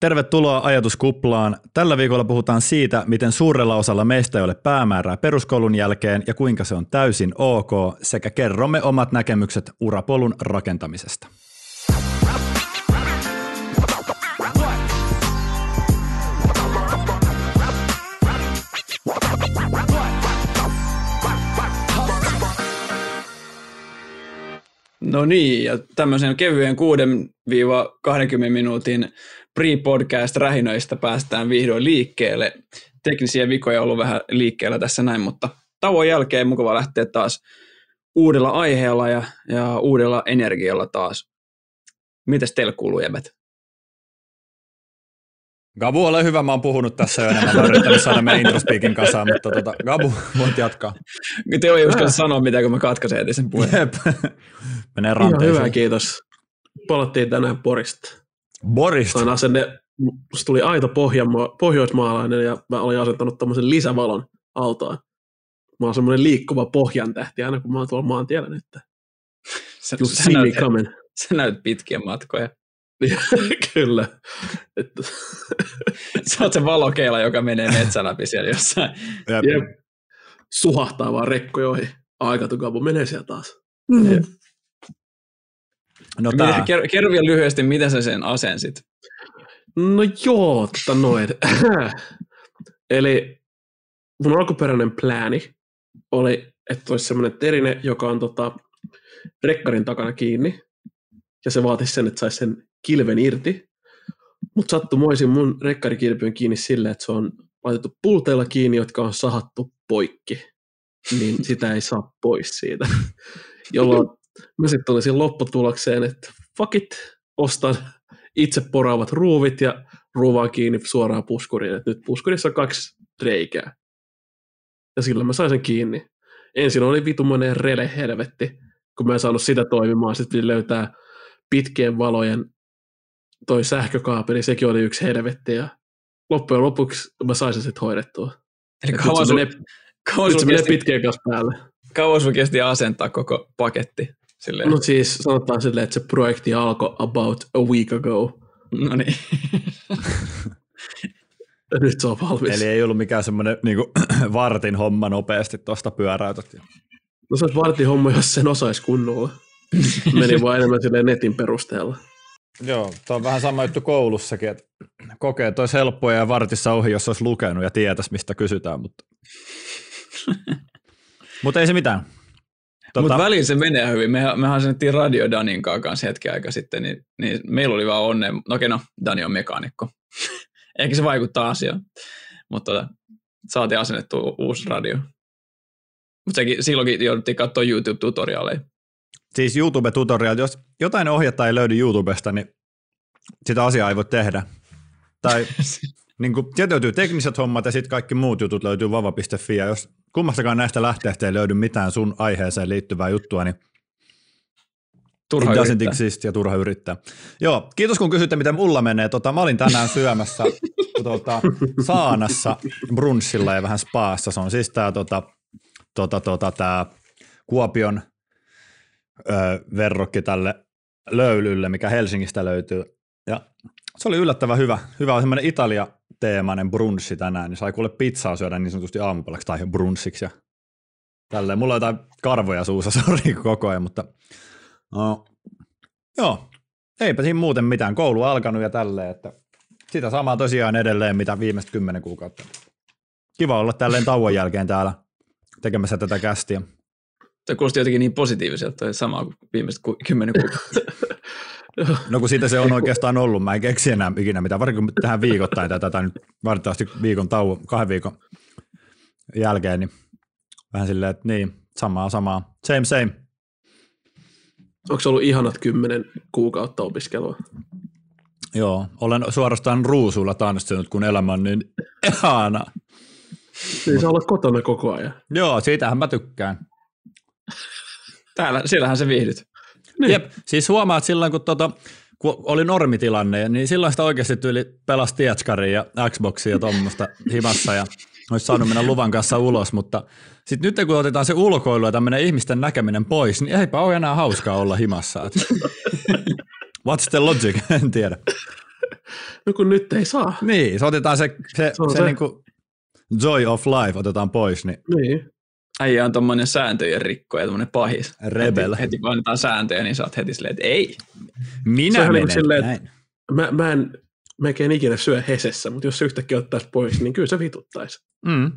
Tervetuloa ajatuskuplaan. Tällä viikolla puhutaan siitä, miten suurella osalla meistä ei ole päämäärää peruskoulun jälkeen ja kuinka se on täysin ok, sekä kerromme omat näkemykset urapolun rakentamisesta. No niin, ja tämmöisen kevyen 6-20 minuutin pre-podcast rähinöistä päästään vihdoin liikkeelle. Teknisiä vikoja on ollut vähän liikkeellä tässä näin, mutta tauon jälkeen mukava lähteä taas uudella aiheella ja, ja uudella energialla taas. Mitäs teille kuuluu, jäbät? Gabu, ole hyvä, mä oon puhunut tässä jo enemmän, mä oon yrittänyt saada meidän introspeakin kasaan, mutta tota, Gabu, voit jatkaa. Te ei uskalla sanoa mitään, kun mä katkaisen heti sen puheen. Jep. Menee ranteeseen. Ihan hyvä, kiitos. Palattiin tänään Porista. Boris. Sain asenne, musta tuli aito pohjanma- pohjoismaalainen ja mä olin asettanut tämmöisen lisävalon autoon. Mä oon semmoinen liikkuva pohjan tähti aina, kun mä oon tuolla maantiellä nyt. Sä, sä, näyt, sä näyt pitkiä matkoja. Kyllä. Että, Sä oot se valokeila, joka menee metsän läpi siellä jossain. Jep. jep. Suhahtaa vaan rekkoja ohi. Aika tukapu menee siellä taas. Mm. No Mitä, tää. kerro, kerro vielä lyhyesti, miten sä sen asensit. No joo, tota noin. Eli mun alkuperäinen plääni oli, että olisi semmoinen terine, joka on tota, rekkarin takana kiinni, ja se vaatisi sen, että saisi sen kilven irti. Mutta sattumoisin mun rekkarikilpi on kiinni silleen, että se on laitettu pulteilla kiinni, jotka on sahattu poikki. Niin sitä ei saa pois siitä. Jolloin mä sitten olisin lopputulokseen, että fuck it, ostan itse poraavat ruuvit ja ruuvaan kiinni suoraan puskuriin. Et nyt puskurissa on kaksi reikää. Ja sillä mä sain sen kiinni. Ensin oli vitumainen rele helvetti, kun mä en saanut sitä toimimaan. Sitten piti löytää pitkien valojen toi sähkökaapeli, sekin oli yksi helvetti. Ja loppujen lopuksi mä sain sen sitten hoidettua. Eli kauan se sun, menee, kauan sun menee kesti, pitkien kanssa päälle. kauan sun kesti asentaa koko paketti? Silleen. No siis sanotaan silleen, että se projekti alkoi about a week ago. no niin. Nyt se on valmis. Eli ei ollut mikään semmoinen niinku, vartin homma nopeasti tuosta pyöräytät. No se olisi vartin homma, jos sen osaisi kunnolla. Meni vaan enemmän silleen netin perusteella. Joo, tuo on vähän sama juttu koulussakin, että kokee, että olisi helppoa ja vartissa ohi, jos olisi lukenut ja tietäisi, mistä kysytään, mutta, mutta ei se mitään. Tota... Mutta välillä se menee hyvin. Me, mehän asennettiin Radio Danin kanssa hetki aika sitten, niin, niin meillä oli vaan onne. No okei, no, Dani on mekaanikko. Ehkä se vaikuttaa asiaan. Mutta tota, saatiin asennettu uusi radio. Mutta silloinkin jouduttiin katsoa YouTube-tutoriaaleja. Siis YouTube-tutorial, jos jotain ohjetta ei löydy YouTubesta, niin sitä asiaa ei voi tehdä. Tai niin kuin, sieltä löytyy tekniset hommat ja sitten kaikki muut jutut löytyy vava.fi. Ja jos kummastakaan näistä lähteestä ei löydy mitään sun aiheeseen liittyvää juttua, niin Turha It yrittää. exist ja turha yrittää. Joo, kiitos kun kysytte, miten mulla menee. Tota, mä olin tänään syömässä tota, saanassa, brunssilla ja vähän spaassa. Se on siis tää, tota, tota, tota, tää Kuopion ö, verrokki tälle löylylle, mikä Helsingistä löytyy. Ja se oli yllättävän hyvä. Hyvä on semmoinen Italia-teemainen brunssi tänään, niin sai kuule pizzaa syödä niin sanotusti aamupalaksi tai brunssiksi ja tälleen. Mulla on jotain karvoja suussa, sori koko ajan, mutta no, joo, eipä siinä muuten mitään. Koulu alkanut ja tälleen, että sitä samaa tosiaan edelleen, mitä viimeiset kymmenen kuukautta. Kiva olla tälleen tauon jälkeen täällä tekemässä tätä kästiä. Se kuulosti jotenkin niin positiiviselta, toi sama kuin viimeiset ku- kymmenen kuukautta. No kun siitä se on oikeastaan ollut, mä en keksi enää ikinä mitään, varsinkin kun tähän viikoittain tätä, tai nyt valitettavasti viikon tauon, kahden viikon jälkeen, niin vähän silleen, että niin, samaa, samaa, same, same. Onko se ollut ihanat kymmenen kuukautta opiskelua? Joo, olen suorastaan ruusulla tanssinut, kun elämä on niin ihana. Niin sä olet kotona koko ajan. Joo, siitähän mä tykkään. Täällä, siellähän se viihdyt. Niin. Jep, siis huomaat silloin, kun, tota, kun oli normitilanne, niin silloin sitä oikeasti tyyli pelasi Tietskaria ja Xboxia ja tuommoista himassa ja olisi saanut mennä luvan kanssa ulos, mutta sitten nyt kun otetaan se ulkoilu ja tämmöinen ihmisten näkeminen pois, niin eipä ole enää hauskaa olla himassa. Et. What's the logic? En tiedä. No kun nyt ei saa. Niin, se otetaan se, se, Se se, se. Niin kuin joy of life otetaan pois, niin Niin. Äijä on tommonen sääntöjen rikkoja, tommonen pahis. rebel. Heti, heti kun annetaan sääntöjä, niin sä oot heti silleen, että ei. Minä Se menen silleen, näin. Mä, mä en melkein ikinä syö hesessä, mutta jos se yhtäkkiä ottaisi pois, niin kyllä se vituttaisi. Mm.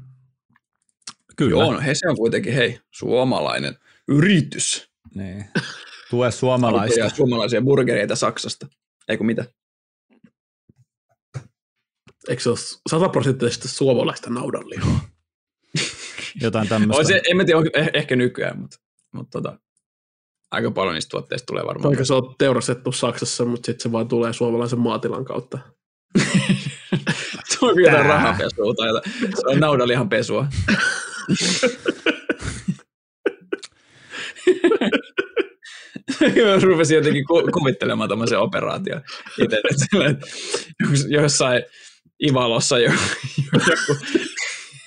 Kyllä. Joo, no he se on kuitenkin, hei, suomalainen yritys. Niin. Tue suomalaista. Ja suomalaisia burgereita Saksasta. Eikö mitä? Eikö se ole sataprosenttisesti suomalaista naudanlihaa? Jotain tämmöistä. On se, en mä tiedä, eh, ehkä nykyään, mutta, mutta tota, aika paljon niistä tuotteista tulee varmaan. Vaikka se on teurastettu Saksassa, mutta sitten se vaan tulee suomalaisen maatilan kautta. se on kyllä rahapesua tai se on naudanlihan pesua. Mä rupesin jotenkin ku- kuvittelemaan tämmöisen operaation itse, että jossain Ivalossa joku, joku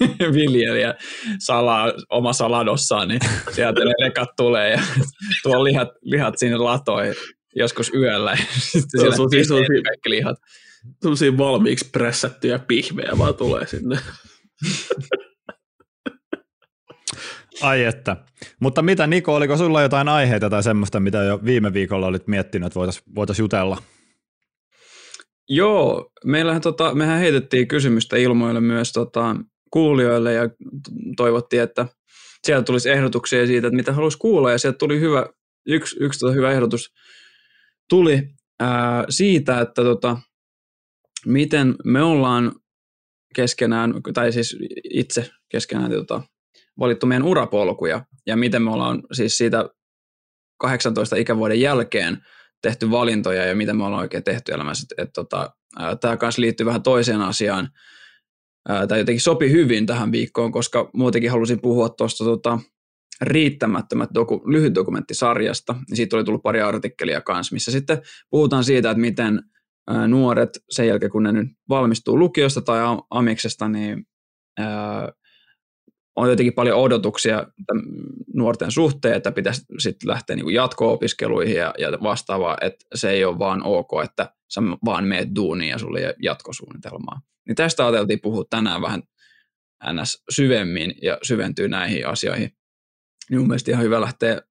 viljelijä salaa omassa ladossaan, niin sieltä ne rekat tulee ja tuo lihat, lihat sinne latoi joskus yöllä ja sitten siellä on siis- pesee se on siis- kaikki lihat. Sellaisia valmiiksi prässättyjä pihvejä vaan tulee sinne. Ai että. Mutta mitä Niko, oliko sulla jotain aiheita tai semmoista, mitä jo viime viikolla olit miettinyt, että voitaisiin voitais jutella? Joo, meillähän tota, mehän heitettiin kysymystä ilmoille myös tota, kuulijoille ja toivottiin, että sieltä tulisi ehdotuksia siitä, että mitä haluaisi kuulla ja sieltä tuli hyvä, yksi, yksi tota hyvä ehdotus tuli ää, siitä, että tota, miten me ollaan keskenään, tai siis itse keskenään tota, valittu meidän urapolkuja ja miten me ollaan siis siitä 18 ikävuoden jälkeen tehty valintoja ja mitä me ollaan oikein tehty elämässä. Tota, Tämä kanssa liittyy vähän toiseen asiaan. Tämä jotenkin sopi hyvin tähän viikkoon, koska muutenkin halusin puhua tuosta tota, riittämättömät doku, lyhytdokumenttisarjasta. Ja siitä oli tullut pari artikkelia kanssa, missä sitten puhutaan siitä, että miten ää, nuoret sen jälkeen, kun ne nyt valmistuu lukiosta tai am- amiksesta, niin ää, on jotenkin paljon odotuksia nuorten suhteen, että pitäisi sitten lähteä niin jatko-opiskeluihin ja, ja vastaavaa, että se ei ole vaan ok, että sä vaan meet duuniin ja sulle jatkosuunnitelmaa. Niin tästä ajateltiin puhua tänään vähän ns. syvemmin ja syventyy näihin asioihin. Niin mun mielestä ihan hyvä lähteä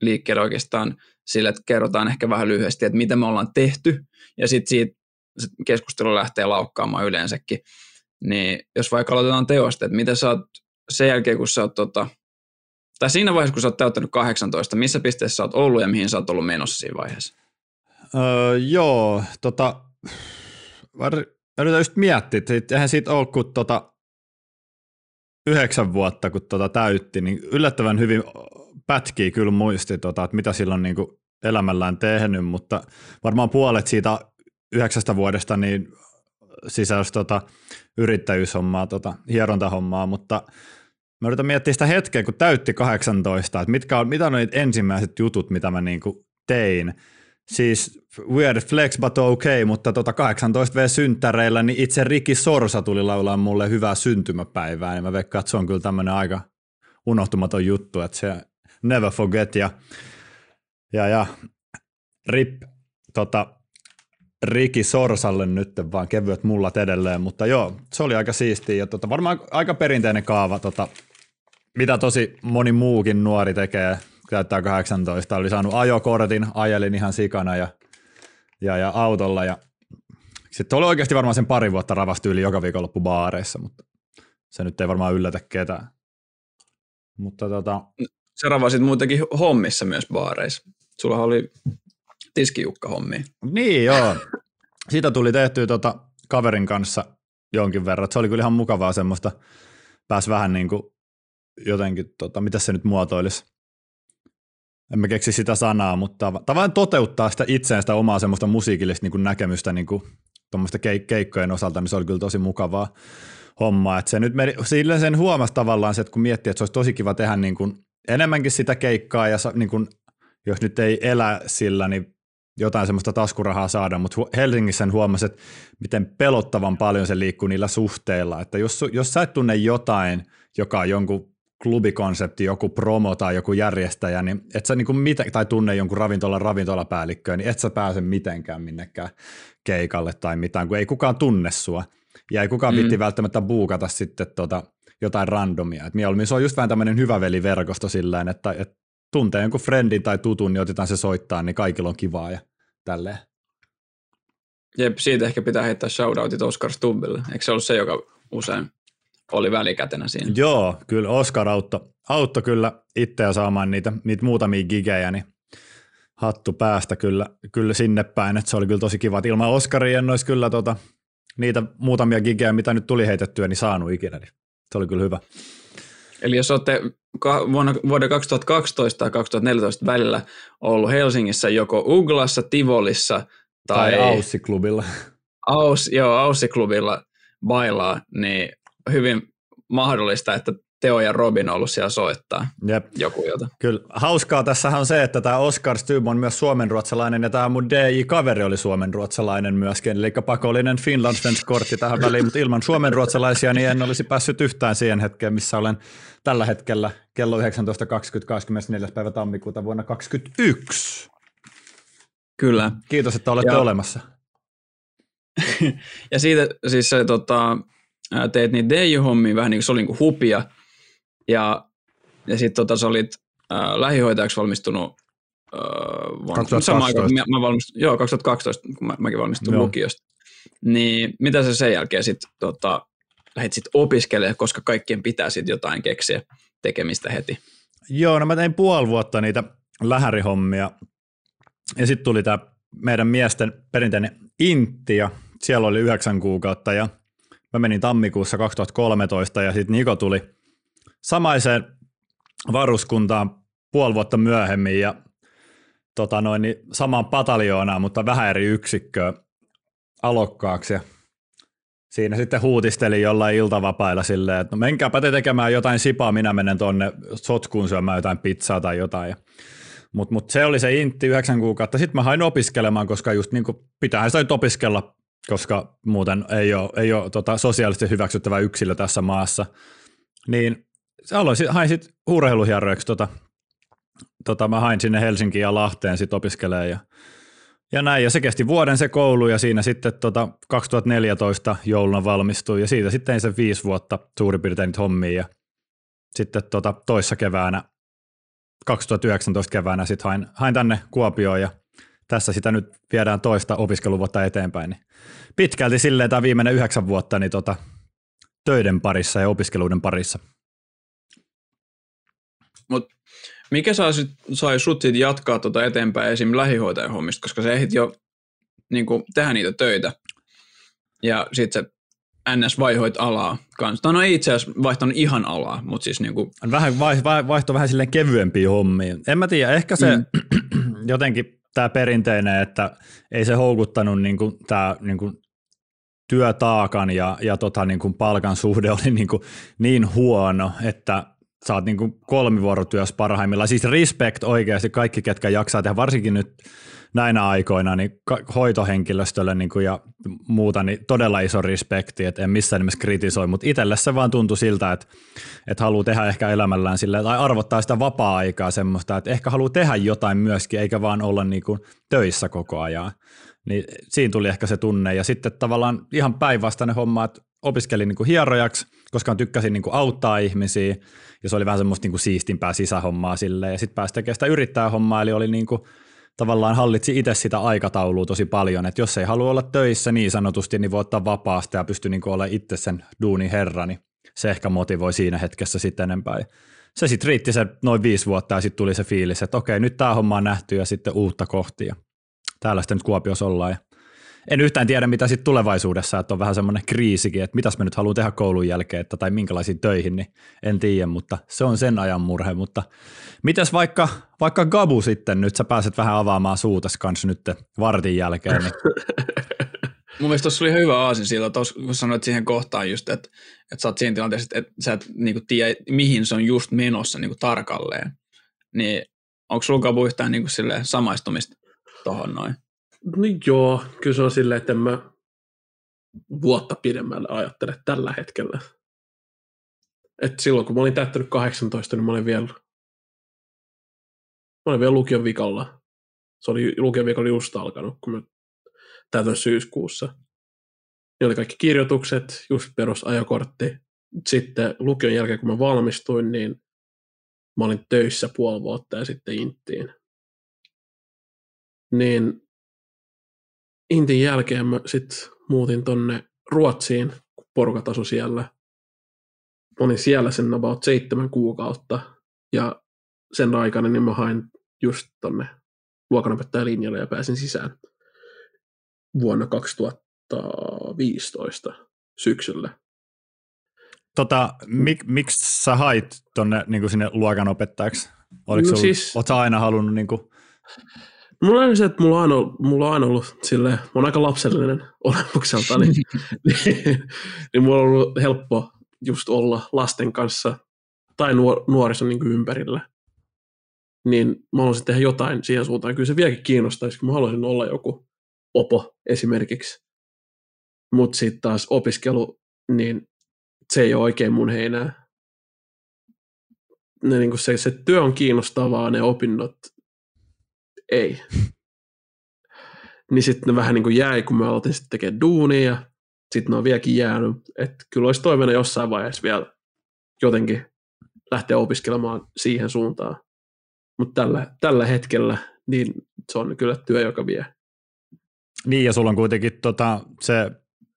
liikkeelle oikeastaan sille, että kerrotaan ehkä vähän lyhyesti, että mitä me ollaan tehty, ja sitten siitä keskustelu lähtee laukkaamaan yleensäkin. Niin jos vaikka aloitetaan teosta, että mitä sä oot sen jälkeen, kun sä oot tota, tai siinä vaiheessa, kun sä oot täyttänyt 18, missä pisteessä sä oot ollut ja mihin sä oot ollut menossa siinä vaiheessa? Öö, joo, tota, yri- mä yritän just miettiä, että eihän siitä ole kuin tota, yhdeksän vuotta, kun tota täytti, niin yllättävän hyvin pätkii kyllä muisti, tota, että mitä silloin niin elämällään tehnyt, mutta varmaan puolet siitä yhdeksästä vuodesta niin sisälsi tota, yrittäjyyshommaa, tota, hierontahommaa, mutta mä yritän miettiä sitä hetkeä, kun täytti 18, että mitkä on, mitä on niitä ensimmäiset jutut, mitä mä niin tein. Siis weird flex but okay, mutta tota 18V-synttäreillä niin itse Riki Sorsa tuli laulaa mulle hyvää syntymäpäivää, niin mä veikkaan, että se on kyllä tämmöinen aika unohtumaton juttu, että se never forget. Ja, ja, ja rip tota, Riki Sorsalle nyt vaan kevyet mullat edelleen, mutta joo, se oli aika siistiä ja tota, varmaan aika perinteinen kaava, tota, mitä tosi moni muukin nuori tekee, täyttää 18, oli saanut ajokortin, ajelin ihan sikana ja, ja, ja autolla ja sitten oli oikeasti varmaan sen pari vuotta ravasti yli joka viikonloppu baareissa, mutta se nyt ei varmaan yllätä ketään. Mutta tota, Sä ravasit muutenkin hommissa myös baareissa. Sulla oli tiskijukka hommi. niin joo, siitä tuli tehtyä tota kaverin kanssa jonkin verran, se oli kyllä ihan mukavaa semmoista, pääsi vähän niin kuin jotenkin, tota, mitä se nyt muotoilisi, en mä keksi sitä sanaa, mutta tavallaan toteuttaa sitä itseään, sitä omaa semmoista musiikillista niin kuin näkemystä niin kuin tuommoista keik- keikkojen osalta, niin se oli kyllä tosi mukavaa hommaa. Että se nyt meni, sillä sen huomasi tavallaan se, että kun miettii, että se olisi tosi kiva tehdä niin kuin enemmänkin sitä keikkaa ja niin kuin, jos nyt ei elä sillä, niin jotain semmoista taskurahaa saada, mutta Helsingissä sen huomasi, että miten pelottavan paljon se liikkuu niillä suhteilla, että jos, jos sä et tunne jotain, joka on jonkun klubikonsepti, joku promo tai joku järjestäjä, niin et sä niinku miten, tai tunne jonkun ravintolan ravintolapäällikköä, niin et sä pääse mitenkään minnekään keikalle tai mitään, kun ei kukaan tunne sua. Ja ei kukaan mm. vitti välttämättä buukata sitten tota, jotain randomia. Et mieluummin se on just vähän tämmöinen hyvä veliverkosto silleen, että, että tuntee jonkun friendin tai tutun, niin otetaan se soittaa, niin kaikilla on kivaa ja tälleen. Jep, siitä ehkä pitää heittää shoutoutit Oscar Stubbille. Eikö se ollut se, joka usein oli välikätenä siinä? Joo, kyllä Oscar auttoi, auttoi kyllä itseä saamaan niitä, niitä muutamia gigejä, niin hattu päästä kyllä, kyllä sinne päin, että se oli kyllä tosi kiva. Että ilman Oscaria en olisi kyllä tota, niitä muutamia gigejä, mitä nyt tuli heitettyä, niin saanut ikinä. Niin se oli kyllä hyvä. Eli jos olette vuonna, vuoden 2012 tai 2014 välillä ollut Helsingissä joko Uglassa, Tivolissa tai, tai Aussi-klubilla. Aus, joo, Aussi-klubilla bailaa, niin hyvin mahdollista, että Teo ja Robin on ollut siellä soittaa Jep. joku jota. Kyllä. Hauskaa tässä on se, että tämä Oscar Stub on myös suomenruotsalainen ja tämä mun DJ-kaveri oli suomenruotsalainen myöskin, eli pakollinen Finland kortti tähän väliin, mutta ilman suomenruotsalaisia niin en olisi päässyt yhtään siihen hetkeen, missä olen tällä hetkellä kello 19.20. 24. päivä tammikuuta vuonna 2021. Kyllä. Kiitos, että olette ja, olemassa. ja siitä siis se, tota, teet niitä DJ-hommia vähän niin kuin se oli niin kuin hupia, ja, ja sitten tota, sä olit äh, lähihoitajaksi valmistunut äh, vuonna, samaan aikaan, kun mä, mä valmistun, joo, 2012, kun mä, mäkin valmistuin joo. lukiosta. Niin mitä sä sen jälkeen sitten tota, lähdit sit opiskelemaan, koska kaikkien pitää sitten jotain keksiä tekemistä heti? Joo, no mä tein puoli vuotta niitä lähärihommia ja sitten tuli tämä meidän miesten perinteinen intti ja siellä oli yhdeksän kuukautta ja mä menin tammikuussa 2013 ja sitten Niko tuli samaiseen varuskuntaan puoli vuotta myöhemmin ja tota noin, niin samaan pataljoonaan, mutta vähän eri yksikköä alokkaaksi. Ja siinä sitten huutisteli jollain iltavapailla silleen, että no menkääpä te tekemään jotain sipaa, minä menen tuonne sotkuun syömään jotain pizzaa tai jotain. Mutta mut se oli se intti yhdeksän kuukautta. Sitten mä hain opiskelemaan, koska just niin pitää sitä nyt opiskella, koska muuten ei ole, ei ole tota sosiaalisesti hyväksyttävä yksilö tässä maassa. Niin aloin, hain sitten tota, tota, mä hain sinne Helsinkiin ja Lahteen sitten opiskelee ja, ja näin. Ja se kesti vuoden se koulu ja siinä sitten tota 2014 jouluna valmistui ja siitä sitten se viisi vuotta suurin piirtein niitä hommia ja sitten tota toissa keväänä 2019 keväänä sitten hain, hain tänne Kuopioon ja tässä sitä nyt viedään toista opiskeluvuotta eteenpäin. Niin pitkälti silleen tämä viimeinen yhdeksän vuotta niin tota, töiden parissa ja opiskeluiden parissa. Mut mikä sai, sai sut sit jatkaa tuota eteenpäin esim. lähihoitajan hommista, koska se ehdit jo niin kuin, tehdä niitä töitä ja sitten se NS vaihoit alaa kanssa. No ei itse asiassa vaihtanut ihan alaa, mutta siis niin kuin... Vähän vai, vai, vaihtoi vähän silleen kevyempiä hommia. En mä tiedä, ehkä se mm. jotenkin tämä perinteinen, että ei se houkuttanut niin kuin, tämä niin kuin, työtaakan ja, ja tota, niin kuin palkan suhde oli niin, kuin, niin huono, että sä oot niin kolmivuorotyössä parhaimmillaan. Siis respect oikeasti kaikki, ketkä jaksaa tehdä, varsinkin nyt näinä aikoina, niin hoitohenkilöstölle niin kuin ja muuta, niin todella iso respekti, että en missään nimessä kritisoi, mutta itselle se vaan tuntui siltä, että, että haluaa tehdä ehkä elämällään sille tai arvottaa sitä vapaa-aikaa semmoista, että ehkä haluaa tehdä jotain myöskin, eikä vaan olla niin kuin töissä koko ajan. Niin siinä tuli ehkä se tunne ja sitten tavallaan ihan päinvastainen homma, että opiskelin niin kuin hierojaksi, koska tykkäsin niin kuin auttaa ihmisiä ja se oli vähän semmoista niin kuin siistimpää sisähommaa silleen ja sitten pääsi tekemään sitä yrittäjähommaa, eli oli niin kuin tavallaan hallitsi itse sitä aikataulua tosi paljon, että jos ei halua olla töissä niin sanotusti, niin voi ottaa vapaasta ja pystyy niin olemaan itse sen duunin herra, niin se ehkä motivoi siinä hetkessä sitten enempää. Se sitten riitti se noin viisi vuotta ja sitten tuli se fiilis, että okei, nyt tämä homma on nähty ja sitten uutta kohtia. Täällä sitten nyt Kuopiossa ollaan ja en yhtään tiedä, mitä sitten tulevaisuudessa, että on vähän semmoinen kriisikin, että mitäs me nyt haluan tehdä koulun jälkeen, että, tai minkälaisiin töihin, niin en tiedä, mutta se on sen ajan murhe. Mutta mitäs vaikka, vaikka Gabu sitten, nyt sä pääset vähän avaamaan suutas kanssa nyt vartin jälkeen. Niin. Mun mielestä tuossa oli hyvä aasin sillä, kun sanoit siihen kohtaan just, että, että sä oot siinä tilanteessa, että, että sä et niin kuin tiedä, mihin se on just menossa niin kuin tarkalleen. Niin onko sulla Gabu yhtään niin kuin samaistumista tuohon noin? No joo, kyllä se on silleen, että en mä vuotta pidemmälle ajattele tällä hetkellä. että silloin kun mä olin täyttänyt 18, niin mä olin vielä, mä olin vielä lukion vikalla. Se oli lukion vikalla just alkanut, kun mä täytän syyskuussa. Niin oli kaikki kirjoitukset, just perusajokortti. Sitten lukion jälkeen, kun mä valmistuin, niin mä olin töissä puoli vuotta ja sitten Inttiin. Niin Intin jälkeen mä sitten muutin tonne Ruotsiin, kun porukat asu siellä. Mä olin siellä sen about seitsemän kuukautta ja sen aikana niin mä hain just tonne luokanopettajalinjalle ja pääsin sisään vuonna 2015 syksyllä. Tota, mik, miksi sä hait tonne niin sinne luokanopettajaksi? Oliko no siis, sä aina halunnut niin kuin... Mulla on se, että mulla on aina, mulla on aina ollut silleen, mä oon aika lapsellinen olemukselta, niin, niin, niin mulla on ollut helppo just olla lasten kanssa tai nuor, nuorison niin ympärillä. Niin mä haluaisin tehdä jotain siihen suuntaan. Kyllä se vieläkin kiinnostaisi, kun mä haluaisin olla joku opo esimerkiksi. Mutta sitten taas opiskelu, niin se ei ole oikein mun heinää. Ne, niin se, se työ on kiinnostavaa, ne opinnot ei. niin sitten ne vähän niin kuin jäi, kun mä aloitin sitten tekemään duunia, ja sitten ne on vieläkin jäänyt. Että kyllä olisi toivonut jossain vaiheessa vielä jotenkin lähteä opiskelemaan siihen suuntaan. Mutta tällä, tällä hetkellä niin se on kyllä työ, joka vie. Niin, ja sulla on kuitenkin tota, se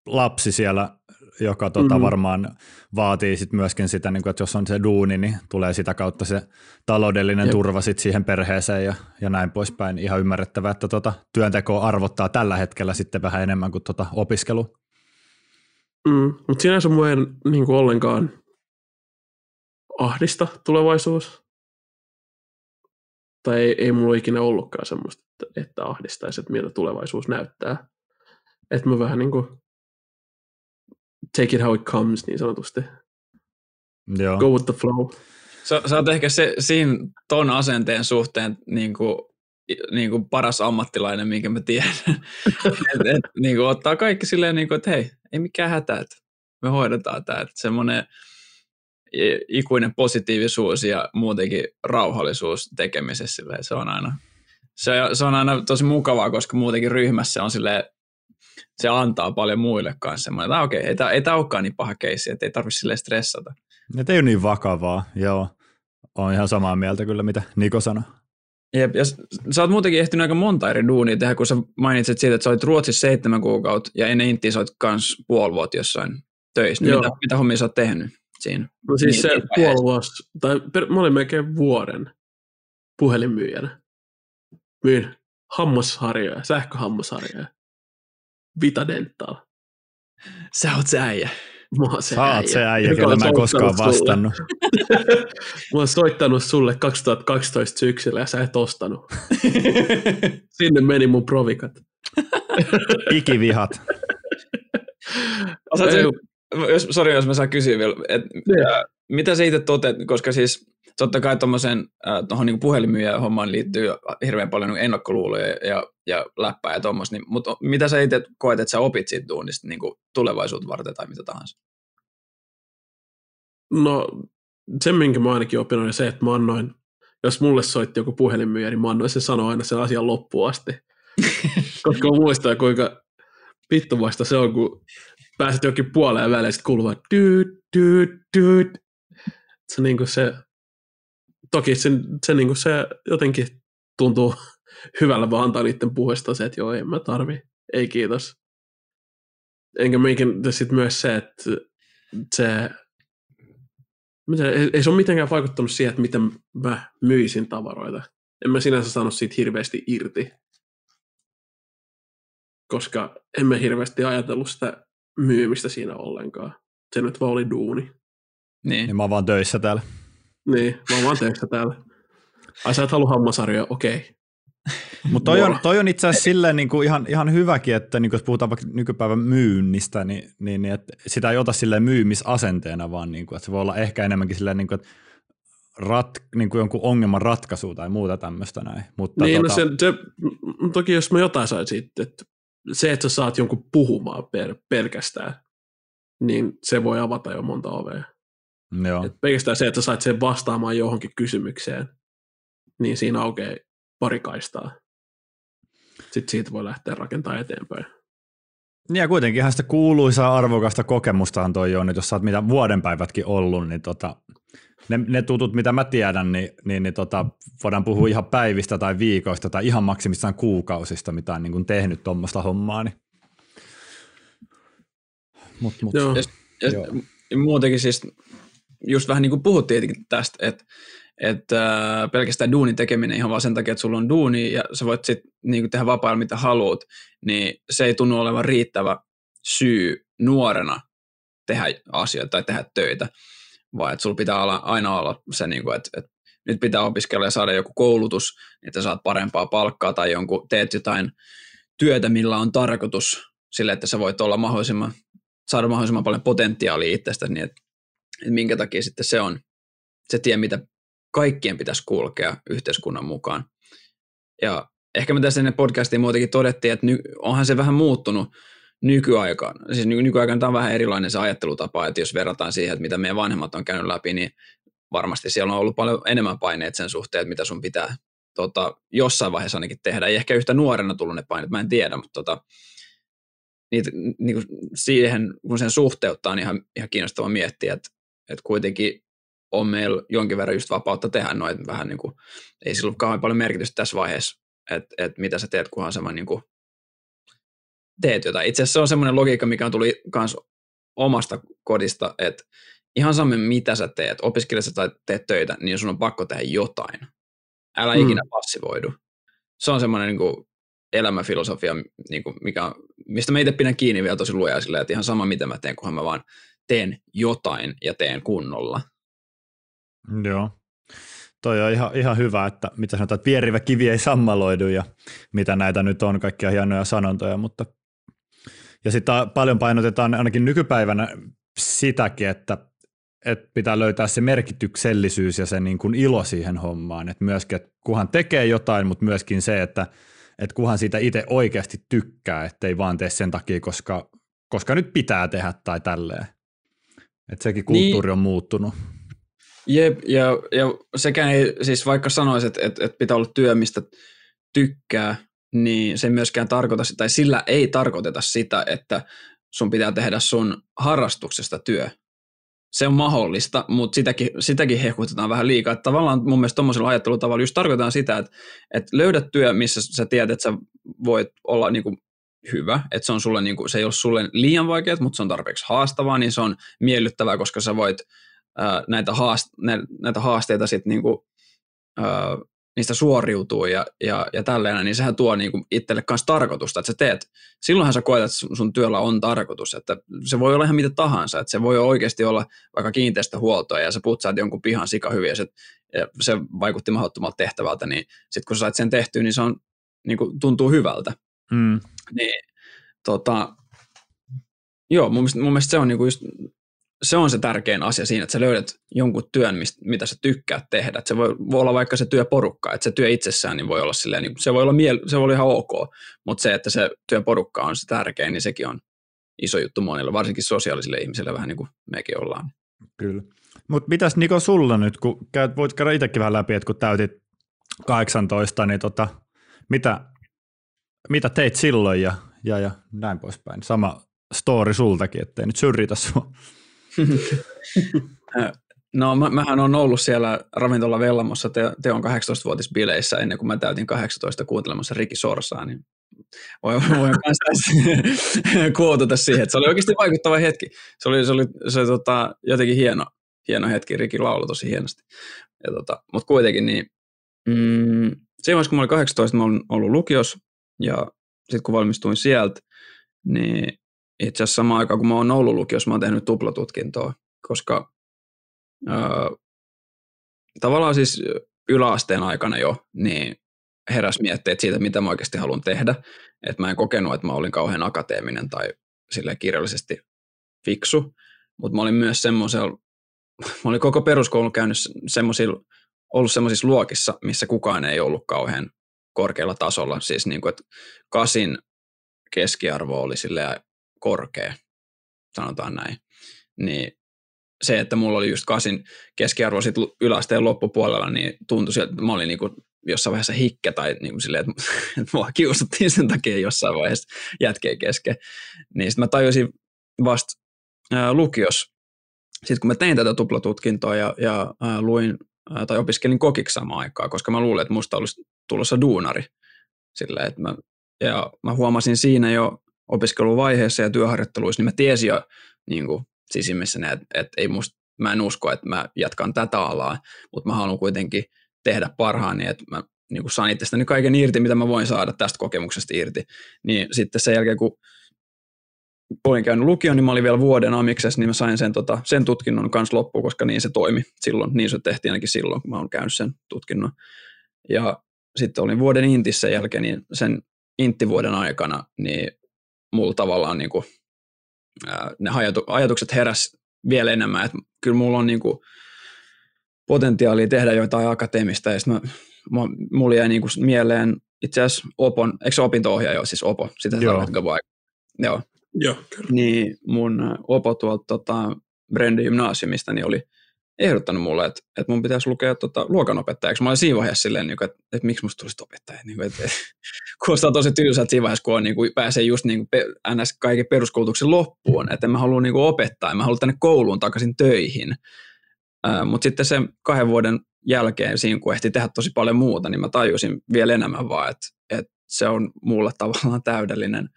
lapsi siellä joka tota, mm. varmaan vaatii sit myöskin sitä, niin kuin, että jos on se duuni, niin tulee sitä kautta se taloudellinen Jep. turva sit siihen perheeseen ja, ja näin poispäin. Ihan ymmärrettävää, että tota, työnteko arvottaa tällä hetkellä sitten vähän enemmän kuin tota, opiskelu. Mm, mutta sinänsä mua ei niin kuin ollenkaan ahdista tulevaisuus. Tai ei, ei mulla ikinä ollutkaan semmoista, että, että ahdistaisi, että miltä tulevaisuus näyttää. Että mä vähän niin kuin take it how it comes niin sanotusti. Joo. Go with the flow. Sä, sä oot ehkä se, siinä ton asenteen suhteen niin kuin, niin kuin paras ammattilainen, minkä mä tiedän. et, et, niin kuin, ottaa kaikki silleen, niin kuin, että hei, ei mikään hätä, että me hoidetaan tämä. Että semmoinen ikuinen positiivisuus ja muutenkin rauhallisuus tekemisessä, silleen, se on aina se, se on aina tosi mukavaa, koska muutenkin ryhmässä on silleen, se antaa paljon muille kanssa semmoinen, että okei, ei, ei tämä olekaan niin paha keissi, että ei tarvitse sille stressata. Et ei ole niin vakavaa, joo. on ihan samaa mieltä kyllä, mitä Niko sanoi. Jep, ja sä oot muutenkin ehtinyt aika monta eri duunia tehdä, kun sä mainitsit siitä, että sä olit Ruotsissa seitsemän kuukautta ja ennen Inttiä sä olit kans puoli vuotta jossain töissä. Mitä, mitä hommia sä oot tehnyt siinä? No siis niin, se puoli vuosi, tai per, mä olin melkein vuoden puhelinmyyjänä. Myin hammasharjoja, sähköhammasharjoja. Vita Dental. Sä oot se äijä. Mä oon se Sä äijä. oot se äijä, kelle mä en koskaan vastannut. mä oon soittanut sulle 2012 syksyllä ja sä et ostanut. Sinne meni mun provikat. Ikivihat. Osaatko, jos, sorry, jos mä saan kysyä vielä, että, ää, mitä sä itse toteat, koska siis totta kai tuommoiseen tuohon niin puhelimyyjän hommaan liittyy hirveän paljon niin ennakkoluuloja ja, ja läppää ja tuommoista, niin, mutta mitä sä itse koet, että sä opit siitä duunista niin tulevaisuutta varten tai mitä tahansa? No se, minkä mä ainakin opin, on se, että mä annoin, jos mulle soitti joku puhelinmyyjä, niin mä annoin se sanoa aina sen asian loppuun asti. Koska mä muistan, kuinka vittuvaista se on, kun pääset jokin puoleen väliin, sitten kuuluu vaan dude, dude, dude. Se, niin kuin se toki se, se, niin se jotenkin tuntuu hyvällä vaan antaa niiden puheesta se, että joo, en mä tarvi, ei kiitos. Enkä meikin sitten myös se, että se, ei, ei se ole mitenkään vaikuttanut siihen, että miten mä myisin tavaroita. En mä sinänsä saanut siitä hirveästi irti. Koska en mä hirveästi ajatellut sitä myymistä siinä ollenkaan. Se nyt vaan oli duuni. Niin. niin mä oon vaan töissä täällä. Niin, mä oon vaan töissä täällä. Ai sä et halua hammasarjoja, okei. Okay. Mutta toi, on, toi on itse asiassa silleen niin kuin ihan, ihan hyväkin, että niin kuin jos puhutaan vaikka nykypäivän myynnistä, niin, niin, niin että sitä ei ota silleen myymisasenteena, vaan niin kuin, että se voi olla ehkä enemmänkin silleen, niin kuin, että rat, niin kuin jonkun ongelman ratkaisu tai muuta tämmöistä näin. Mutta niin, tota... no se, se, toki jos mä jotain sain siitä, että se, että sä saat jonkun puhumaan per, pelkästään, niin se voi avata jo monta ovea. Joo. Et pelkästään se, että sä sait sen vastaamaan johonkin kysymykseen, niin siinä aukeaa pari kaistaa. Sitten siitä voi lähteä rakentamaan eteenpäin. Niin ja kuitenkinhan sitä kuuluisaa arvokasta kokemustahan toi on, että jos sä oot mitä vuodenpäivätkin ollut, niin tota, ne, ne tutut, mitä mä tiedän, niin, niin, niin tota, voidaan puhua ihan päivistä tai viikoista tai ihan maksimissaan kuukausista, mitä on niin kuin tehnyt tuommoista hommaa. Niin. Mut, mut. Joo. Ja, ja Joo. muutenkin siis, just vähän niin kuin puhuttiin tästä, että että äh, pelkästään duunin tekeminen ihan vaan sen takia, että sulla on duuni ja sä voit sitten niin tehdä vapaa mitä haluat, niin se ei tunnu olevan riittävä syy nuorena tehdä asioita tai tehdä töitä, vaan että sulla pitää olla, aina olla se, niin kuin, että, että nyt pitää opiskella ja saada joku koulutus, että saat parempaa palkkaa tai jonkun, teet jotain työtä, millä on tarkoitus sille, että sä voit olla mahdollisimman, saada mahdollisimman paljon potentiaalia itsestä, niin että, että minkä takia sitten se on se tie, mitä kaikkien pitäisi kulkea yhteiskunnan mukaan. Ja ehkä me tässä ennen podcastiin muutenkin todettiin, että ny, onhan se vähän muuttunut nykyaikaan. Siis ny, nykyaikaan tämä on vähän erilainen se ajattelutapa, että jos verrataan siihen, että mitä meidän vanhemmat on käynyt läpi, niin varmasti siellä on ollut paljon enemmän paineet sen suhteen, että mitä sun pitää tota, jossain vaiheessa ainakin tehdä. Ei ehkä yhtä nuorena tullut ne paineet, mä en tiedä, mutta tota, niitä, niin siihen, kun sen suhteuttaa, niin ihan, ihan kiinnostava miettiä, että, että kuitenkin on meillä jonkin verran just vapautta tehdä noin, vähän niin kuin, ei sillä ole kauhean paljon merkitystä tässä vaiheessa, että, että mitä sä teet, kunhan sä vaan niin kuin teet jotain. Itse asiassa se on semmoinen logiikka, mikä on tuli myös omasta kodista, että ihan sama mitä sä teet, opiskelet tai teet töitä, niin sun on pakko tehdä jotain. Älä mm. ikinä passivoidu. Se on semmoinen niin kuin elämäfilosofia, niin kuin mikä mistä mä itse pidän kiinni vielä tosi lujaa silleen, että ihan sama mitä mä teen, kunhan mä vaan teen jotain ja teen kunnolla. Joo. Toi on ihan, ihan hyvä, että mitä sanotaan, että pierivä kivi ei sammaloidu ja mitä näitä nyt on, kaikkia hienoja sanontoja, mutta ja sitten paljon painotetaan ainakin nykypäivänä sitäkin, että, että pitää löytää se merkityksellisyys ja se niin kuin ilo siihen hommaan, että myöskin, että kuhan tekee jotain, mutta myöskin se, että, että kuhan siitä itse oikeasti tykkää, ettei vaan tee sen takia, koska, koska nyt pitää tehdä tai tälleen. Että sekin kulttuuri niin. on muuttunut. Jep, ja, ja sekään ei, siis vaikka sanoisit, että, että, pitää olla työ, mistä tykkää, niin se ei myöskään tarkoita sitä, tai sillä ei tarkoiteta sitä, että sun pitää tehdä sun harrastuksesta työ. Se on mahdollista, mutta sitäkin, sitäkin hehkutetaan vähän liikaa. Että tavallaan mun mielestä tuommoisella ajattelutavalla just tarkoitetaan sitä, että, että löydät työ, missä sä tiedät, että sä voit olla niin kuin hyvä, että se, on sulle, niin kuin, se ei ole sulle liian vaikeaa, mutta se on tarpeeksi haastavaa, niin se on miellyttävää, koska sä voit näitä, haast- näitä haasteita sitten niinku, ää, niistä suoriutuu ja, ja, ja tälleen, niin sehän tuo niinku itselle kanssa tarkoitusta, että sä teet. Silloinhan sä koet, että sun työllä on tarkoitus, että se voi olla ihan mitä tahansa, että se voi oikeasti olla vaikka kiinteistöhuoltoa ja sä putsaat jonkun pihan sika hyvin ja se, ja se vaikutti mahdottomalta tehtävältä, niin sitten kun sä sait sen tehtyä, niin se on, niinku, tuntuu hyvältä. Mm. Niin, tota, joo, mun mielestä, mun mielestä se on niinku just se on se tärkein asia siinä, että sä löydät jonkun työn, mistä, mitä sä tykkäät tehdä. Että se voi, voi olla vaikka se työporukka, että se työ itsessään niin voi olla silleen, niin se voi olla, miel, se voi olla ihan ok, mutta se, että se työporukka on se tärkein, niin sekin on iso juttu monille, varsinkin sosiaalisille ihmisille, vähän niin kuin mekin ollaan. Kyllä. Mutta mitäs Niko sulla nyt, kun käyt, voit käydä itsekin vähän läpi, että kun täytit 18, niin tota, mitä, mitä teit silloin ja, ja, ja näin poispäin. Sama story sultakin, ettei nyt syrjitä sua. No mä, mähän on ollut siellä ravintola Vellamossa te, teon 18-vuotisbileissä ennen kuin mä täytin 18 kuuntelemassa Riki Sorsaa, niin voin, voin kanssa kuotata siihen, että se oli oikeasti vaikuttava hetki. Se oli, se oli se, tota, jotenkin hieno, hieno hetki, Riki laulu tosi hienosti. Ja, tota, Mutta kuitenkin niin, mm, siinä vaiheessa kun mä olin 18, mä olin ollut lukios ja sitten kun valmistuin sieltä, niin itse asiassa samaan aikaan, kun mä oon ollut lukiossa, mä oon tehnyt tuplatutkintoa, koska öö, tavallaan siis yläasteen aikana jo, niin heräs mietteet siitä, mitä mä oikeasti haluan tehdä. Että mä en kokenut, että mä olin kauhean akateeminen tai sille kirjallisesti fiksu, mutta mä olin myös semmoisella, mä olin koko peruskoulun käynyt semmoisilla, ollut semmoisissa luokissa, missä kukaan ei ollut kauhean korkealla tasolla. Siis niin kuin, että kasin keskiarvo oli silleen korkea, sanotaan näin, niin se, että mulla oli just kasin keskiarvo sit yläasteen loppupuolella, niin tuntui sieltä, että mä olin niin kuin jossain vaiheessa hikkä tai niin silleen, että, että mua kiusattiin sen takia jossain vaiheessa jätkeen kesken. Niin sitten mä tajusin vasta ää, lukios, sitten kun mä tein tätä tuplatutkintoa ja, ja ää, luin ää, tai opiskelin kokiksi samaan aikaan, koska mä luulin, että musta olisi tulossa duunari. Silleen, että mä, ja mä huomasin siinä jo opiskeluvaiheessa ja työharjoitteluissa, niin mä tiesin jo niin kuin, sisimmissä, että, että ei musta, mä en usko, että mä jatkan tätä alaa, mutta mä haluan kuitenkin tehdä parhaani, että mä niin kuin saan itsestäni kaiken irti, mitä mä voin saada tästä kokemuksesta irti. Niin sitten sen jälkeen, kun olin käynyt lukion, niin mä olin vielä vuoden amiksessa, niin mä sain sen, tota, sen tutkinnon kanssa loppuun, koska niin se toimi silloin. Niin se tehtiin ainakin silloin, kun mä oon käynyt sen tutkinnon. Ja sitten olin vuoden intissä jälkeen, niin sen inttivuoden aikana, niin mulla tavallaan niin kuin, ne ajatukset heräs vielä enemmän, että kyllä mulla on niin kuin, potentiaalia tehdä jotain akateemista, ja mä, mulla jäi niin kuin mieleen itse asiassa Opon, eikö se opinto-ohjaaja siis Opo, sitä Joo. Joo. Joo, kyllä. Niin mun Opo tuolta tota, Brandin gymnaasiumista niin oli ehdottanut mulle, että, että mun pitäisi lukea tota, luokanopettajaksi. Mä olin siinä vaiheessa silleen, että, että, että miksi musta tulisi opettaja. Niin kuin, että, että, kuulostaa tosi tylsältä siinä vaiheessa, kun on, niin kuin, pääsee just niin kuin, ns. kaiken peruskoulutuksen loppuun. Että mä haluan niin kuin, opettaa, mä haluan tänne kouluun takaisin töihin. Uh, Mutta sitten sen kahden vuoden jälkeen, siinä kun ehti tehdä tosi paljon muuta, niin mä tajusin vielä enemmän vaan, että, että se on mulle tavallaan täydellinen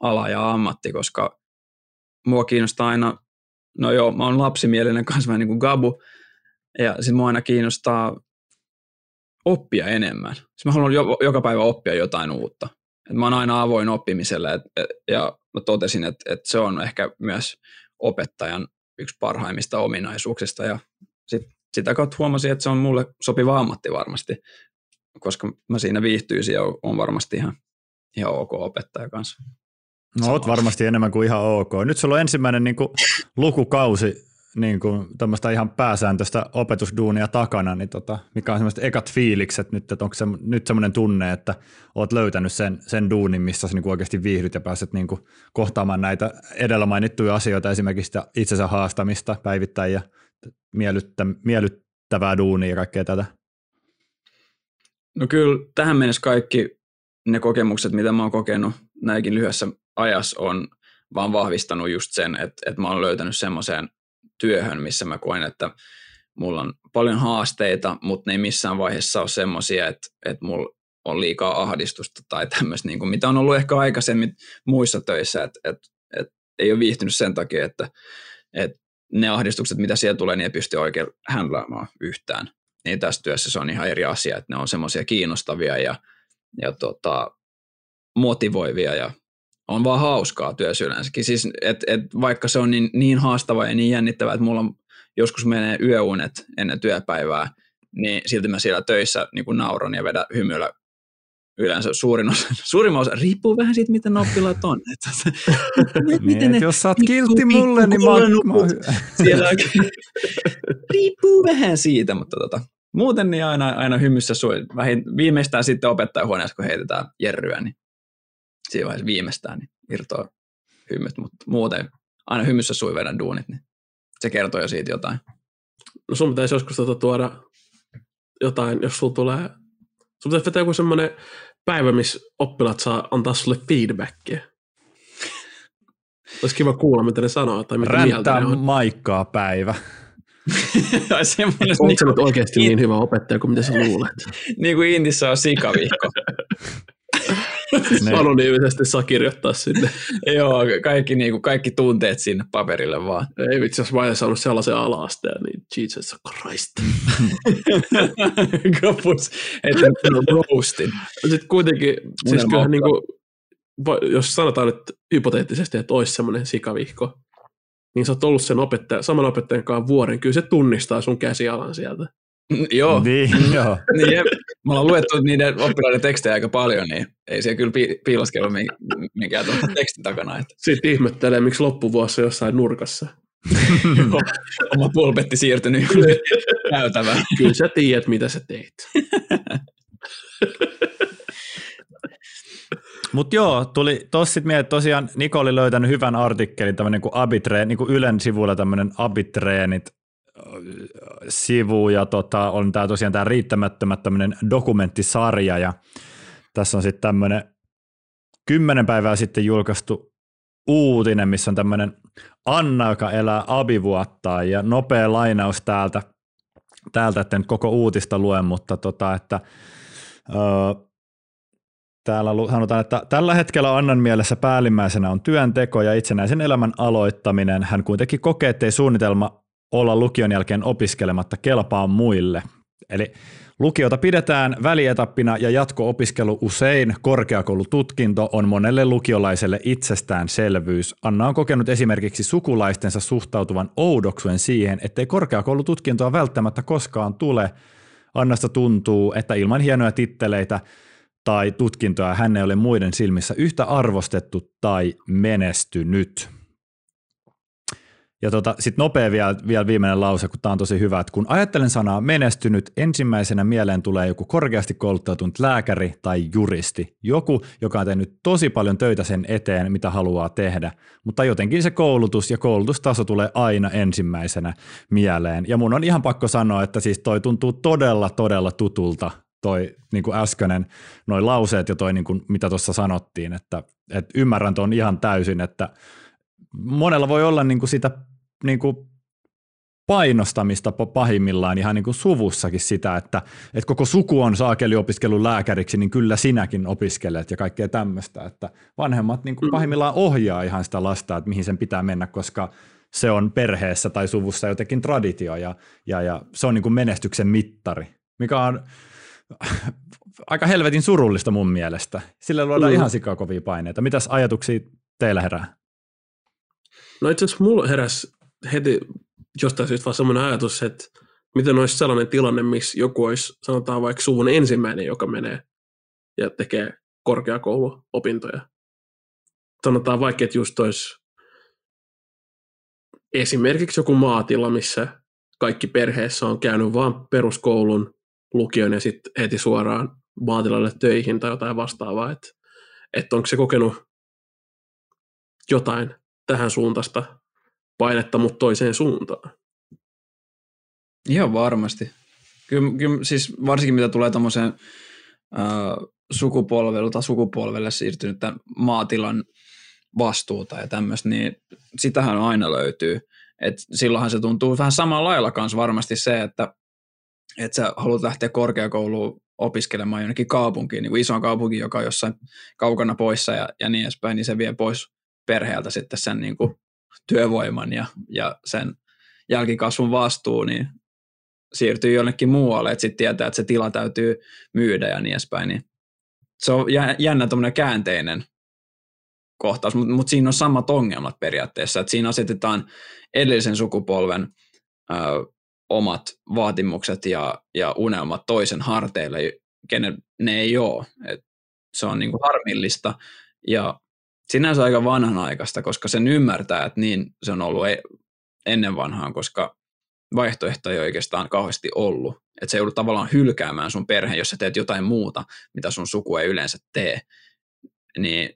ala ja ammatti, koska mua kiinnostaa aina no joo, mä oon lapsimielinen kanssa vähän niin kuin Gabu, ja sitten mua aina kiinnostaa oppia enemmän. Sitten mä haluan jo, joka päivä oppia jotain uutta. Et mä oon aina avoin oppimiselle, et, et, ja mä totesin, että et se on ehkä myös opettajan yksi parhaimmista ominaisuuksista, ja sit, sitä kautta huomasin, että se on mulle sopiva ammatti varmasti, koska mä siinä viihtyisin ja on varmasti ihan, ihan ok opettaja kanssa. No oot varmasti enemmän kuin ihan ok. Nyt sulla on ensimmäinen niin kuin, lukukausi niin kuin, tämmöistä ihan pääsääntöistä opetusduunia takana, niin tota, mikä on semmoiset ekat fiilikset nyt, että onko se nyt semmoinen tunne, että oot löytänyt sen, sen duunin, missä sä niin kuin oikeasti viihdyt ja pääset niin kuin, kohtaamaan näitä edellä mainittuja asioita, esimerkiksi sitä itsensä haastamista päivittäin ja miellyttä, miellyttävää duunia ja kaikkea tätä? No kyllä tähän mennessä kaikki ne kokemukset, mitä mä oon kokenut näinkin lyhyessä ajassa on vaan vahvistanut just sen, että, että mä oon löytänyt semmoiseen työhön, missä mä koen, että mulla on paljon haasteita, mutta ne ei missään vaiheessa ole semmoisia, että, että mulla on liikaa ahdistusta tai tämmöistä, niin kuin, mitä on ollut ehkä aikaisemmin muissa töissä, että, että, että ei ole viihtynyt sen takia, että, että ne ahdistukset, mitä siellä tulee, niin ei pysty oikein händläämään yhtään. Niin tässä työssä se on ihan eri asia, että ne on semmoisia kiinnostavia ja, ja tota, motivoivia ja on vaan hauskaa työssä yleensäkin. Siis, et, et vaikka se on niin, niin haastava ja niin jännittävä, että mulla on, joskus menee yöunet ennen työpäivää, niin silti mä siellä töissä niin kuin nauron ja vedän hymyillä yleensä suurin osa, suurin osa, riippuu vähän siitä, miten oppilaat on. Että, niin, miten ne, jos sä oot kiltti mulle, niin mä, oon... siellä riippuu vähän siitä, mutta tota, muuten niin aina, aina hymyssä sui. Vähin, viimeistään sitten opettajahuoneessa, kun heitetään jerryä, niin siinä vaiheessa viimeistään niin irtoaa hymyt, mutta muuten aina hymyssä sui vedän duunit, niin se kertoo jo siitä jotain. No sun pitäisi joskus tuota tuoda jotain, jos sulla tulee, sun pitäisi vetää joku semmoinen päivä, missä oppilaat saa antaa sulle feedbackia. Olisi kiva kuulla, mitä ne sanoo tai mitä Ränttää mieltä ne on. maikkaa päivä. Onko se nyt oikeasti niin hyvä opettaja kuin mitä sä luulet? niin kuin Intissä on sikavihko. Niin. Anonyyisesti saa kirjoittaa sinne. Joo, kaikki, niin kuin, kaikki tunteet sinne paperille vaan. Ei vitsi, jos mä saanut sellaisen ala-asteen, niin Jesus Christ. Kapus, että roastin. Sitten kuitenkin, siis kyllä niin kuin, jos sanotaan nyt hypoteettisesti, että olisi semmoinen sikavihko, niin sä oot ollut sen opettaja, saman opettajan kanssa vuoden, kyllä se tunnistaa sun käsialan sieltä. Joo. Niin, joo. niin, me ollaan luettu niiden oppilaiden tekstejä aika paljon, niin ei siellä kyllä piiloskelu minkään tuota tekstin takana. Että. Sitten ihmettelee, miksi loppuvuosi jossain nurkassa. Oma pulpetti siirtynyt käytävään. Kyllä sä tiedät, mitä sä teit. Mutta joo, tuli tossa sitten mieleen, tosiaan Niko oli löytänyt hyvän artikkelin, tämmöinen kuin Abitreen, niin kuin Ylen sivuilla tämmöinen Abitreenit sivu ja tota, on tämä tosiaan tämä riittämättömät tämmöinen dokumenttisarja ja tässä on sitten tämmöinen kymmenen päivää sitten julkaistu uutinen, missä on tämmöinen Anna, joka elää abivuottaa ja nopea lainaus täältä, täältä että nyt koko uutista luen, mutta tota, että öö, Täällä sanotaan, että tällä hetkellä Annan mielessä päällimmäisenä on työnteko ja itsenäisen elämän aloittaminen. Hän kuitenkin kokee, ettei suunnitelma olla lukion jälkeen opiskelematta kelpaa muille. Eli lukiota pidetään välietappina ja jatko-opiskelu usein korkeakoulututkinto on monelle lukiolaiselle itsestäänselvyys. Anna on kokenut esimerkiksi sukulaistensa suhtautuvan oudoksuen siihen, ettei korkeakoulututkintoa välttämättä koskaan tule. Annasta tuntuu, että ilman hienoja titteleitä tai tutkintoa hän ei ole muiden silmissä yhtä arvostettu tai menestynyt. Ja tota, sitten nopea vielä, vielä viimeinen lause, kun tämä on tosi hyvä, että kun ajattelen sanaa menestynyt, ensimmäisenä mieleen tulee joku korkeasti kouluttautunut lääkäri tai juristi. Joku, joka on tehnyt tosi paljon töitä sen eteen, mitä haluaa tehdä. Mutta jotenkin se koulutus ja koulutustaso tulee aina ensimmäisenä mieleen. Ja mun on ihan pakko sanoa, että siis toi tuntuu todella, todella tutulta toi niin kuin äskeinen, noin lauseet ja toi niin kuin, mitä tuossa sanottiin, että, että ymmärrän tuon ihan täysin, että monella voi olla niin kuin sitä niin kuin painostamista pahimmillaan ihan niin kuin suvussakin sitä, että, että koko suku on saakeli opiskellut lääkäriksi, niin kyllä sinäkin opiskelet ja kaikkea tämmöistä, että vanhemmat niin kuin mm. pahimmillaan ohjaa ihan sitä lasta, että mihin sen pitää mennä, koska se on perheessä tai suvussa jotenkin traditio ja, ja, ja se on niin kuin menestyksen mittari, mikä on aika helvetin surullista mun mielestä. Sillä luodaan mm. ihan sikakovia paineita. Mitäs ajatuksia teillä herää? No itse asiassa mulla heräsi heti jostain syystä vaan semmoinen ajatus, että miten olisi sellainen tilanne, missä joku olisi, sanotaan vaikka suvun ensimmäinen, joka menee ja tekee korkeakouluopintoja. Sanotaan vaikka, että just olisi esimerkiksi joku maatila, missä kaikki perheessä on käynyt vain peruskoulun, lukion ja sitten heti suoraan maatilalle töihin tai jotain vastaavaa. Että et onko se kokenut jotain tähän suuntaista painetta, mutta toiseen suuntaan. Ihan varmasti. Kyllä, kyllä siis varsinkin mitä tulee tuommoiseen äh, sukupolvelle tai sukupolvelle siirtynyttä maatilan vastuuta ja tämmöistä, niin sitähän aina löytyy. Et silloinhan se tuntuu vähän samalla lailla kanssa varmasti se, että et sä haluat lähteä korkeakouluun opiskelemaan jonnekin kaupunkiin, niin kuin isoon kaupunkiin, joka on jossain kaukana poissa ja, ja niin edespäin, niin se vie pois perheeltä sitten sen niin kuin työvoiman ja, ja sen jälkikasvun vastuu, niin siirtyy jonnekin muualle, että sitten tietää, että se tila täytyy myydä ja niin edespäin. Niin se on jännä tuommoinen käänteinen kohtaus, mutta mut siinä on samat ongelmat periaatteessa, että siinä asetetaan edellisen sukupolven ö, omat vaatimukset ja, ja unelmat toisen harteille, kenen ne ei ole. Et se on niinku harmillista ja sinänsä aika vanhanaikaista, koska sen ymmärtää, että niin se on ollut e- ennen vanhaan, koska vaihtoehto ei oikeastaan kauheasti ollut. Että se joudut tavallaan hylkäämään sun perheen, jos sä teet jotain muuta, mitä sun suku ei yleensä tee. Niin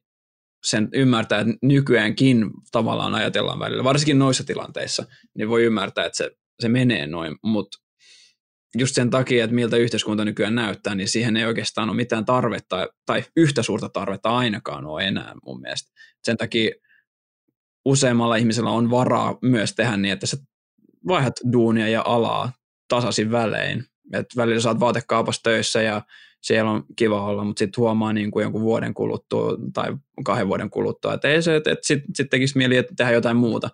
sen ymmärtää, että nykyäänkin tavallaan ajatellaan välillä, varsinkin noissa tilanteissa, niin voi ymmärtää, että se, se menee noin, mutta just sen takia, että miltä yhteiskunta nykyään näyttää, niin siihen ei oikeastaan ole mitään tarvetta tai yhtä suurta tarvetta ainakaan ole enää mun mielestä. Sen takia useammalla ihmisellä on varaa myös tehdä niin, että sä vaihdat duunia ja alaa tasaisin välein. Et välillä oot vaatekaupassa töissä ja siellä on kiva olla, mutta sitten huomaa niin kuin jonkun vuoden kuluttua tai kahden vuoden kuluttua, että ei se, että, sitten sit tekisi mieli, että tehdä jotain muuta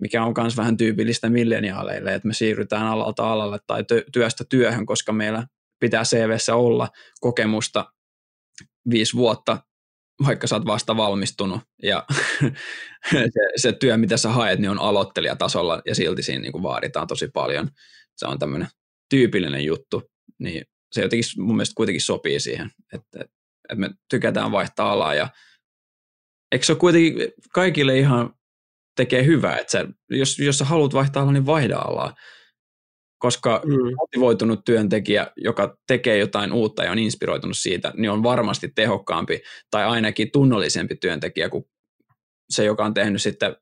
mikä on myös vähän tyypillistä milleniaaleille, että me siirrytään alalta alalle tai työstä työhön, koska meillä pitää CVssä olla kokemusta viisi vuotta, vaikka sä oot vasta valmistunut ja se, se työ, mitä sä haet, niin on aloittelijatasolla ja silti siinä niin kuin vaaditaan tosi paljon. Se on tämmöinen tyypillinen juttu, niin se jotenkin mun mielestä kuitenkin sopii siihen, että, että me tykätään vaihtaa alaa ja eikö se ole kuitenkin kaikille ihan tekee hyvää, että sä, jos, jos sä haluat vaihtaa alaa, niin vaihda alaa. koska mm. motivoitunut työntekijä, joka tekee jotain uutta ja on inspiroitunut siitä, niin on varmasti tehokkaampi tai ainakin tunnollisempi työntekijä kuin se, joka on tehnyt sitten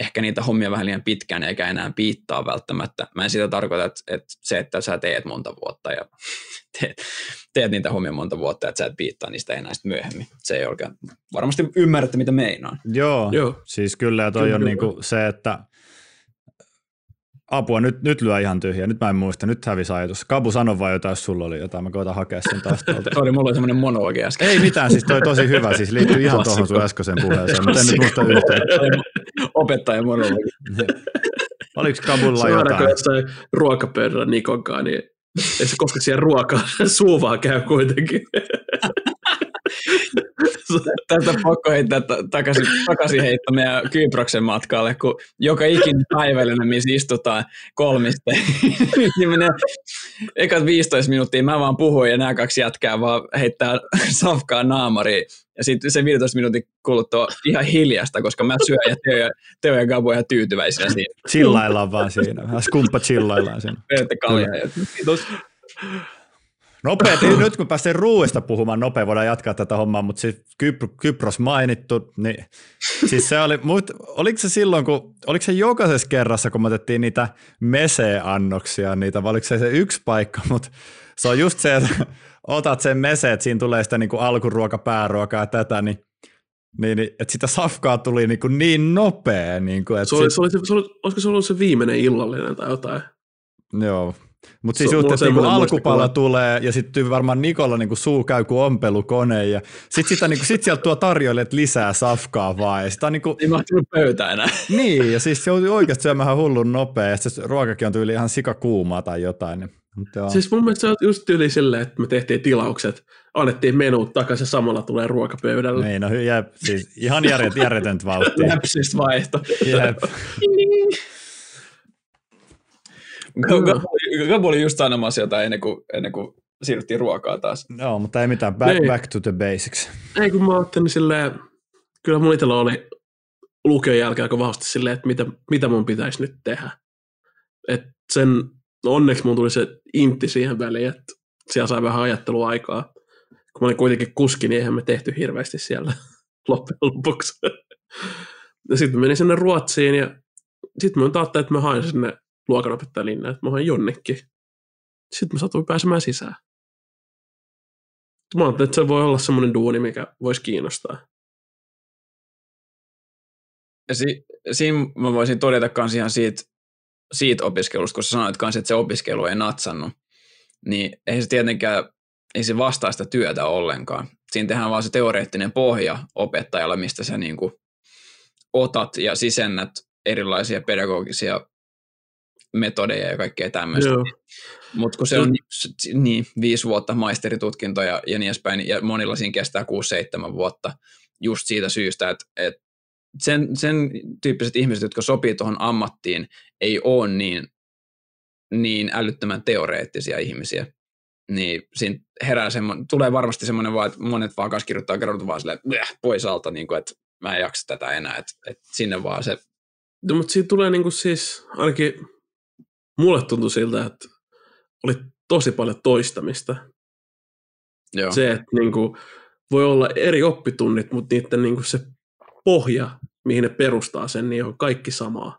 ehkä niitä hommia vähän liian pitkään eikä enää piittaa välttämättä. Mä en sitä tarkoita, että, että se, että sä teet monta vuotta ja teet, teet niitä hommia monta vuotta, että sä et piittaa niistä enää sitten myöhemmin. Se ei oikein, varmasti ymmärrätte, mitä meinaan. Joo, Joo. siis kyllä ja toi kyllä, on niinku se, että Apua, nyt, nyt lyö ihan tyhjä. Nyt mä en muista. Nyt hävisi ajatus. Kabu, sano vaan jotain, jos sulla oli jotain. Mä koitan hakea sen taas tuolta. Sori, mulla oli semmoinen monologi äsken. Ei mitään, siis toi tosi hyvä. Siis liittyy ihan tuohon sun äskeiseen puheeseen, mutta en nyt muista yhtään. Opettaja monologi. Oliko Kabulla jotain? Suoraan jossain ruokapöydällä Nikonkaan, niin ei se koske siihen ruokaan. Suu vaan käy kuitenkin. Tästä pakko heittää takaisin, takaisin heitto meidän Kyproksen matkalle, kun joka ikinen päivällinen, missä istutaan kolmiste, niin menee ekat 15 minuuttia, mä vaan puhun ja nämä kaksi jätkää vaan heittää safkaa naamariin. Ja sitten se 15 minuutin kuluttua ihan hiljasta, koska mä syön ja Teo ja, Teo ja Gabu ihan tyytyväisinä siinä. Chillaillaan vaan siinä. Skumppa chillaillaan siinä. Kaljaa. Kiitos. Nopeasti, nyt kun päästiin ruuista puhumaan nopea, voidaan jatkaa tätä hommaa, mutta siis Kyp- Kypros mainittu, niin siis se oli, mut, oliko se silloin, kun, oliko se jokaisessa kerrassa, kun me otettiin niitä mese-annoksia, niitä, vai oliko se se yksi paikka, mutta se on just se, että otat sen mese, että siinä tulee sitä niin kuin alkuruoka, pääruokaa ja tätä, niin niin, niin että sitä safkaa tuli niin, kuin niin nopea. Niin kuin, että se oli, sit... se oli, se oli, olisiko se ollut se viimeinen illallinen tai jotain? Joo, mutta siis just, että niinku alkupala tulee ja sitten varmaan Nikolla niinku suu käy kuin ompelukone ja sitten sitä, niinku, sit sieltä tuo tarjoilijat lisää safkaa vaan. Ja sitä on niinku, Ei mahtunut pöytä enää. Niin, ja siis se on oikeasti syömään hullun nopea ja se ruokakin on tyyli ihan sikakuumaa tai jotain. Niin, mutta siis mun mielestä se on just tyyli silleen, että me tehtiin tilaukset, annettiin menut takaisin ja samalla tulee ruokapöydälle. Niin, no jep, siis ihan järjet, järjetöntä vauhtia. Läpsistä vaihto. Jep. Gabu oli just sanomassa jotain ennen kuin, ennen kuin siirryttiin ruokaa taas. No, mutta ei mitään. Back, ei. back to the basics. Ei, kun mä ajattelin silleen, kyllä mun itsellä oli lukion jälkeen aika vahvasti silleen, että mitä, mitä mun pitäisi nyt tehdä. Et sen, no onneksi mun tuli se intti siihen väliin, että siellä sai vähän ajatteluaikaa. Kun mä olin kuitenkin kuski, niin eihän me tehty hirveästi siellä loppujen lopuksi. ja sitten menin sinne Ruotsiin ja sitten mä ajattelin, että mä hain sinne luokanopettaja linna, että mä hain jonnekin. Sitten mä satuin pääsemään sisään. Mä ajattelin, että se voi olla semmoinen duuni, mikä voisi kiinnostaa. Ja si- siinä mä voisin todeta kans ihan siitä, siitä opiskelusta, kun sä sanoit kans, että se opiskelu ei natsannut, niin ei se tietenkään, ei se vastaa sitä työtä ollenkaan. Siinä tehdään vaan se teoreettinen pohja opettajalla, mistä sä niin otat ja sisennät erilaisia pedagogisia metodeja ja kaikkea tämmöistä. Mutta kun se on niin, viisi vuotta maisteritutkinto ja, ja niin edespäin, ja monilla siinä kestää 6-7 vuotta just siitä syystä, että, että sen, sen tyyppiset ihmiset, jotka sopii tuohon ammattiin, ei ole niin, niin älyttömän teoreettisia ihmisiä. Niin siinä herää semmoinen, tulee varmasti semmoinen vaan, että monet vaan kanssa kirjoittaa kerrot vaan silleen, pois alta, niin kuin, että mä en jaksa tätä enää, että, että sinne vaan se. No, mutta siitä tulee niin kuin siis, ainakin mulle tuntui siltä, että oli tosi paljon toistamista. Joo. Se, että niin kuin, voi olla eri oppitunnit, mutta niiden niin kuin se pohja, mihin ne perustaa sen, niin on kaikki samaa.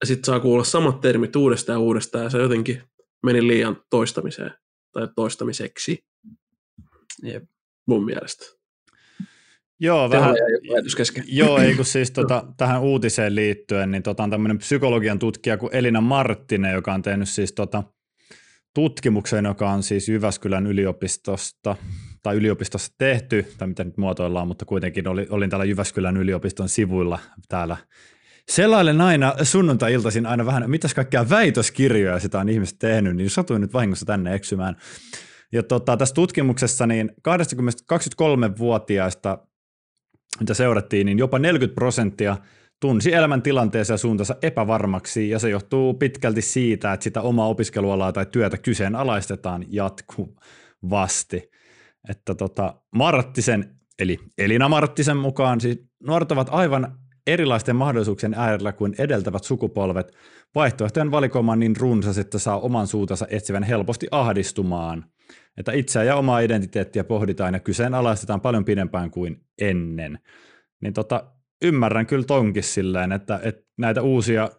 Ja sitten saa kuulla samat termit uudestaan ja uudestaan, ja se jotenkin meni liian toistamiseen, tai toistamiseksi. Jep. Mun mielestä. Joo, vähän, joo, ei kun siis tota, tähän uutiseen liittyen, niin tota, on tämmöinen psykologian tutkija kuin Elina Marttinen, joka on tehnyt siis tota, tutkimuksen, joka on siis Jyväskylän yliopistosta, tai yliopistossa tehty, tai mitä nyt muotoillaan, mutta kuitenkin oli, olin täällä Jyväskylän yliopiston sivuilla täällä Selailen aina sunnuntai-iltaisin aina vähän, mitäs kaikkia väitöskirjoja sitä on ihmiset tehnyt, niin satuin nyt vahingossa tänne eksymään. Ja tota, tässä tutkimuksessa niin 23-vuotiaista mitä seurattiin, niin jopa 40 prosenttia tunsi elämäntilanteensa ja suuntansa epävarmaksi, ja se johtuu pitkälti siitä, että sitä omaa opiskelualaa tai työtä kyseenalaistetaan jatkuvasti. Että tota, Marttisen, eli Elina Marttisen mukaan, siis nuoret ovat aivan erilaisten mahdollisuuksien äärellä kuin edeltävät sukupolvet. Vaihtoehtojen valikoima on niin runsas, että saa oman suutansa etsivän helposti ahdistumaan. Että itseä ja omaa identiteettiä pohditaan ja kyseenalaistetaan paljon pidempään kuin ennen. Niin tota, ymmärrän kyllä tonkin silleen, että, että näitä uusia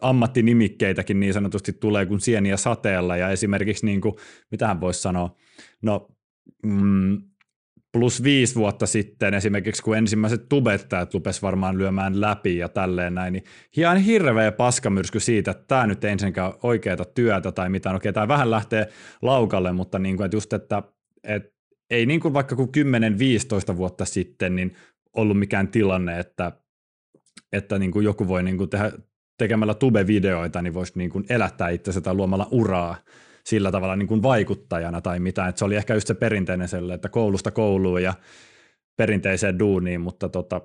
ammattinimikkeitäkin niin sanotusti tulee kuin sieniä sateella ja esimerkiksi niin kuin, mitähän voisi sanoa, no mm, plus viisi vuotta sitten esimerkiksi, kun ensimmäiset tubettajat lupes varmaan lyömään läpi ja tälleen näin, niin ihan hirveä paskamyrsky siitä, että tämä nyt ei ensinnäkään oikeata työtä tai mitään. Okei, tämä vähän lähtee laukalle, mutta niin kuin, että just, että, että ei niin kuin vaikka kuin 10-15 vuotta sitten, niin ollut mikään tilanne, että, että niin kuin joku voi niin kuin tehdä, tekemällä tube-videoita, niin voisi niin kuin elättää itsensä tai luomalla uraa sillä tavalla niin kuin vaikuttajana tai mitään. Et se oli ehkä just se perinteinen selle, että koulusta kouluun ja perinteiseen duuniin, mutta tota,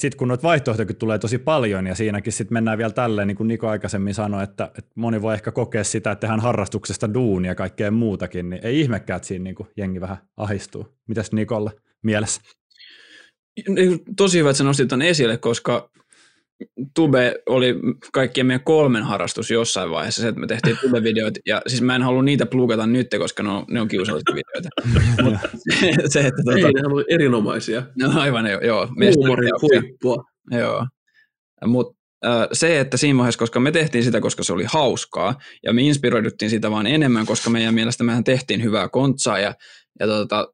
sitten kun noita vaihtoehtoja tulee tosi paljon ja siinäkin sitten mennään vielä tälleen, niin kuin Niko aikaisemmin sanoi, että, että moni voi ehkä kokea sitä, että tehdään harrastuksesta duunia ja kaikkea muutakin, niin ei ihmekään, että siinä niin kuin jengi vähän ahistuu. Mitäs Nikolle mielessä? Niin, tosi hyvä, että sä nostit ton esille, koska Tube oli kaikkien meidän kolmen harrastus jossain vaiheessa, se, että me tehtiin Tube-videoita, ja siis mä en halua niitä plugata nyt, koska ne on, ne on kiusallisia videoita. se, että, tuota, Ei, ne on erinomaisia. No aivan, joo. Huumorin huippua. Joo. Mutta se, että siinä vaiheessa, koska me tehtiin sitä, koska se oli hauskaa, ja me inspiroiduttiin sitä vaan enemmän, koska meidän mielestä mehän tehtiin hyvää kontsaa, ja, ja tuota,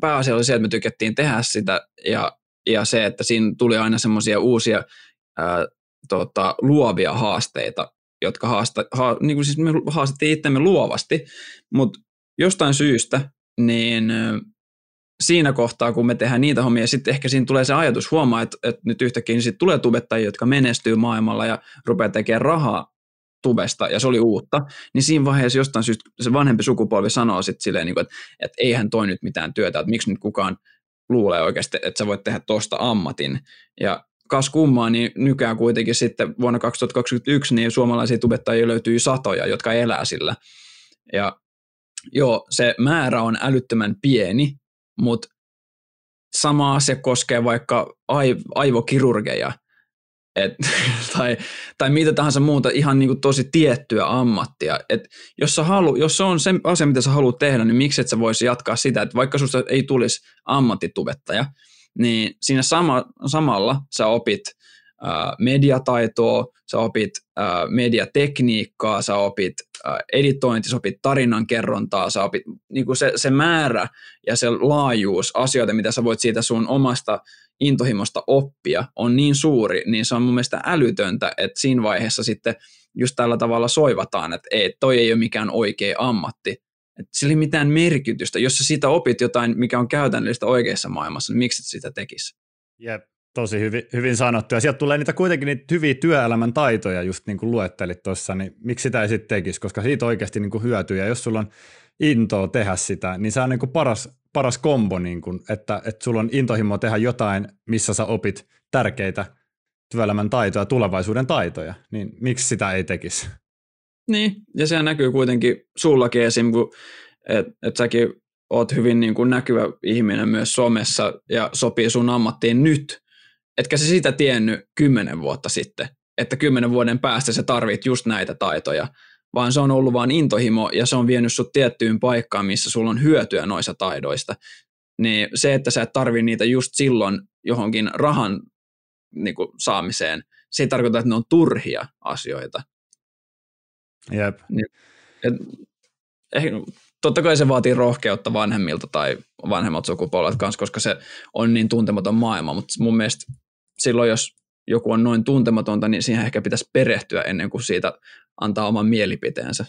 pääasia oli se, että me tykättiin tehdä sitä, ja, ja se, että siinä tuli aina semmoisia uusia ää, tota, luovia haasteita, jotka haasta, ha, niin kuin siis me haastettiin itsemme luovasti, mutta jostain syystä, niin siinä kohtaa, kun me tehdään niitä hommia, sitten ehkä siinä tulee se ajatus huomaa, että, että nyt yhtäkkiä niin sit tulee tubettajia, jotka menestyy maailmalla ja rupeaa tekemään rahaa tubesta, ja se oli uutta, niin siinä vaiheessa jostain syystä se vanhempi sukupolvi sanoo sitten silleen, että, että eihän toi nyt mitään työtä, että miksi nyt kukaan luulee oikeasti, että sä voit tehdä tosta ammatin. Ja kas kummaa, niin nykään kuitenkin sitten vuonna 2021 niin suomalaisia tubettajia löytyy satoja, jotka elää sillä. Ja joo, se määrä on älyttömän pieni, mutta sama asia koskee vaikka aivokirurgeja – et, tai, tai mitä tahansa muuta ihan niin kuin tosi tiettyä ammattia. Et jos, sä halu, jos se on se asia, mitä sä haluat tehdä, niin miksi et sä voisi jatkaa sitä, että vaikka susta ei tulisi ammattitubettaja, niin siinä sama, samalla sä opit ää, mediataitoa, sä opit ää, mediatekniikkaa, sä opit ää, editointi, sä opit tarinankerrontaa, sä opit niin kuin se, se määrä ja se laajuus asioita, mitä sä voit siitä sun omasta intohimosta oppia on niin suuri, niin se on mun mielestä älytöntä, että siinä vaiheessa sitten just tällä tavalla soivataan, että ei, toi ei ole mikään oikea ammatti. Että sillä ei mitään merkitystä. Jos sä siitä opit jotain, mikä on käytännöllistä oikeassa maailmassa, niin miksi et sitä tekisi? Jep, tosi hyvin, hyvin sanottu. Ja sieltä tulee niitä kuitenkin niitä hyviä työelämän taitoja, just niin kuin luettelit tuossa, niin miksi sitä ei sitten tekisi, koska siitä oikeasti niin kuin hyötyy. Ja jos sulla on intoa tehdä sitä, niin se on niin kuin paras, paras kombo, niin kuin, että, että sulla on intohimo tehdä jotain, missä sä opit tärkeitä työelämän taitoja, tulevaisuuden taitoja, niin miksi sitä ei tekisi? Niin, ja se näkyy kuitenkin sullakin esim. että et säkin oot hyvin niin kuin näkyvä ihminen myös somessa ja sopii sun ammattiin nyt. Etkä se sitä tiennyt kymmenen vuotta sitten, että kymmenen vuoden päästä sä tarvit just näitä taitoja, vaan se on ollut vain intohimo ja se on vienyt sut tiettyyn paikkaan, missä sulla on hyötyä noista taidoista. Niin se, että sä et tarvi niitä just silloin johonkin rahan niin kuin, saamiseen, se ei tarkoita, että ne on turhia asioita. Jep. Niin, et, ehkä, totta kai se vaatii rohkeutta vanhemmilta tai vanhemmat sukupolvet kanssa, koska se on niin tuntematon maailma, mutta mun mielestä silloin, jos joku on noin tuntematonta, niin siihen ehkä pitäisi perehtyä ennen kuin siitä antaa oman mielipiteensä.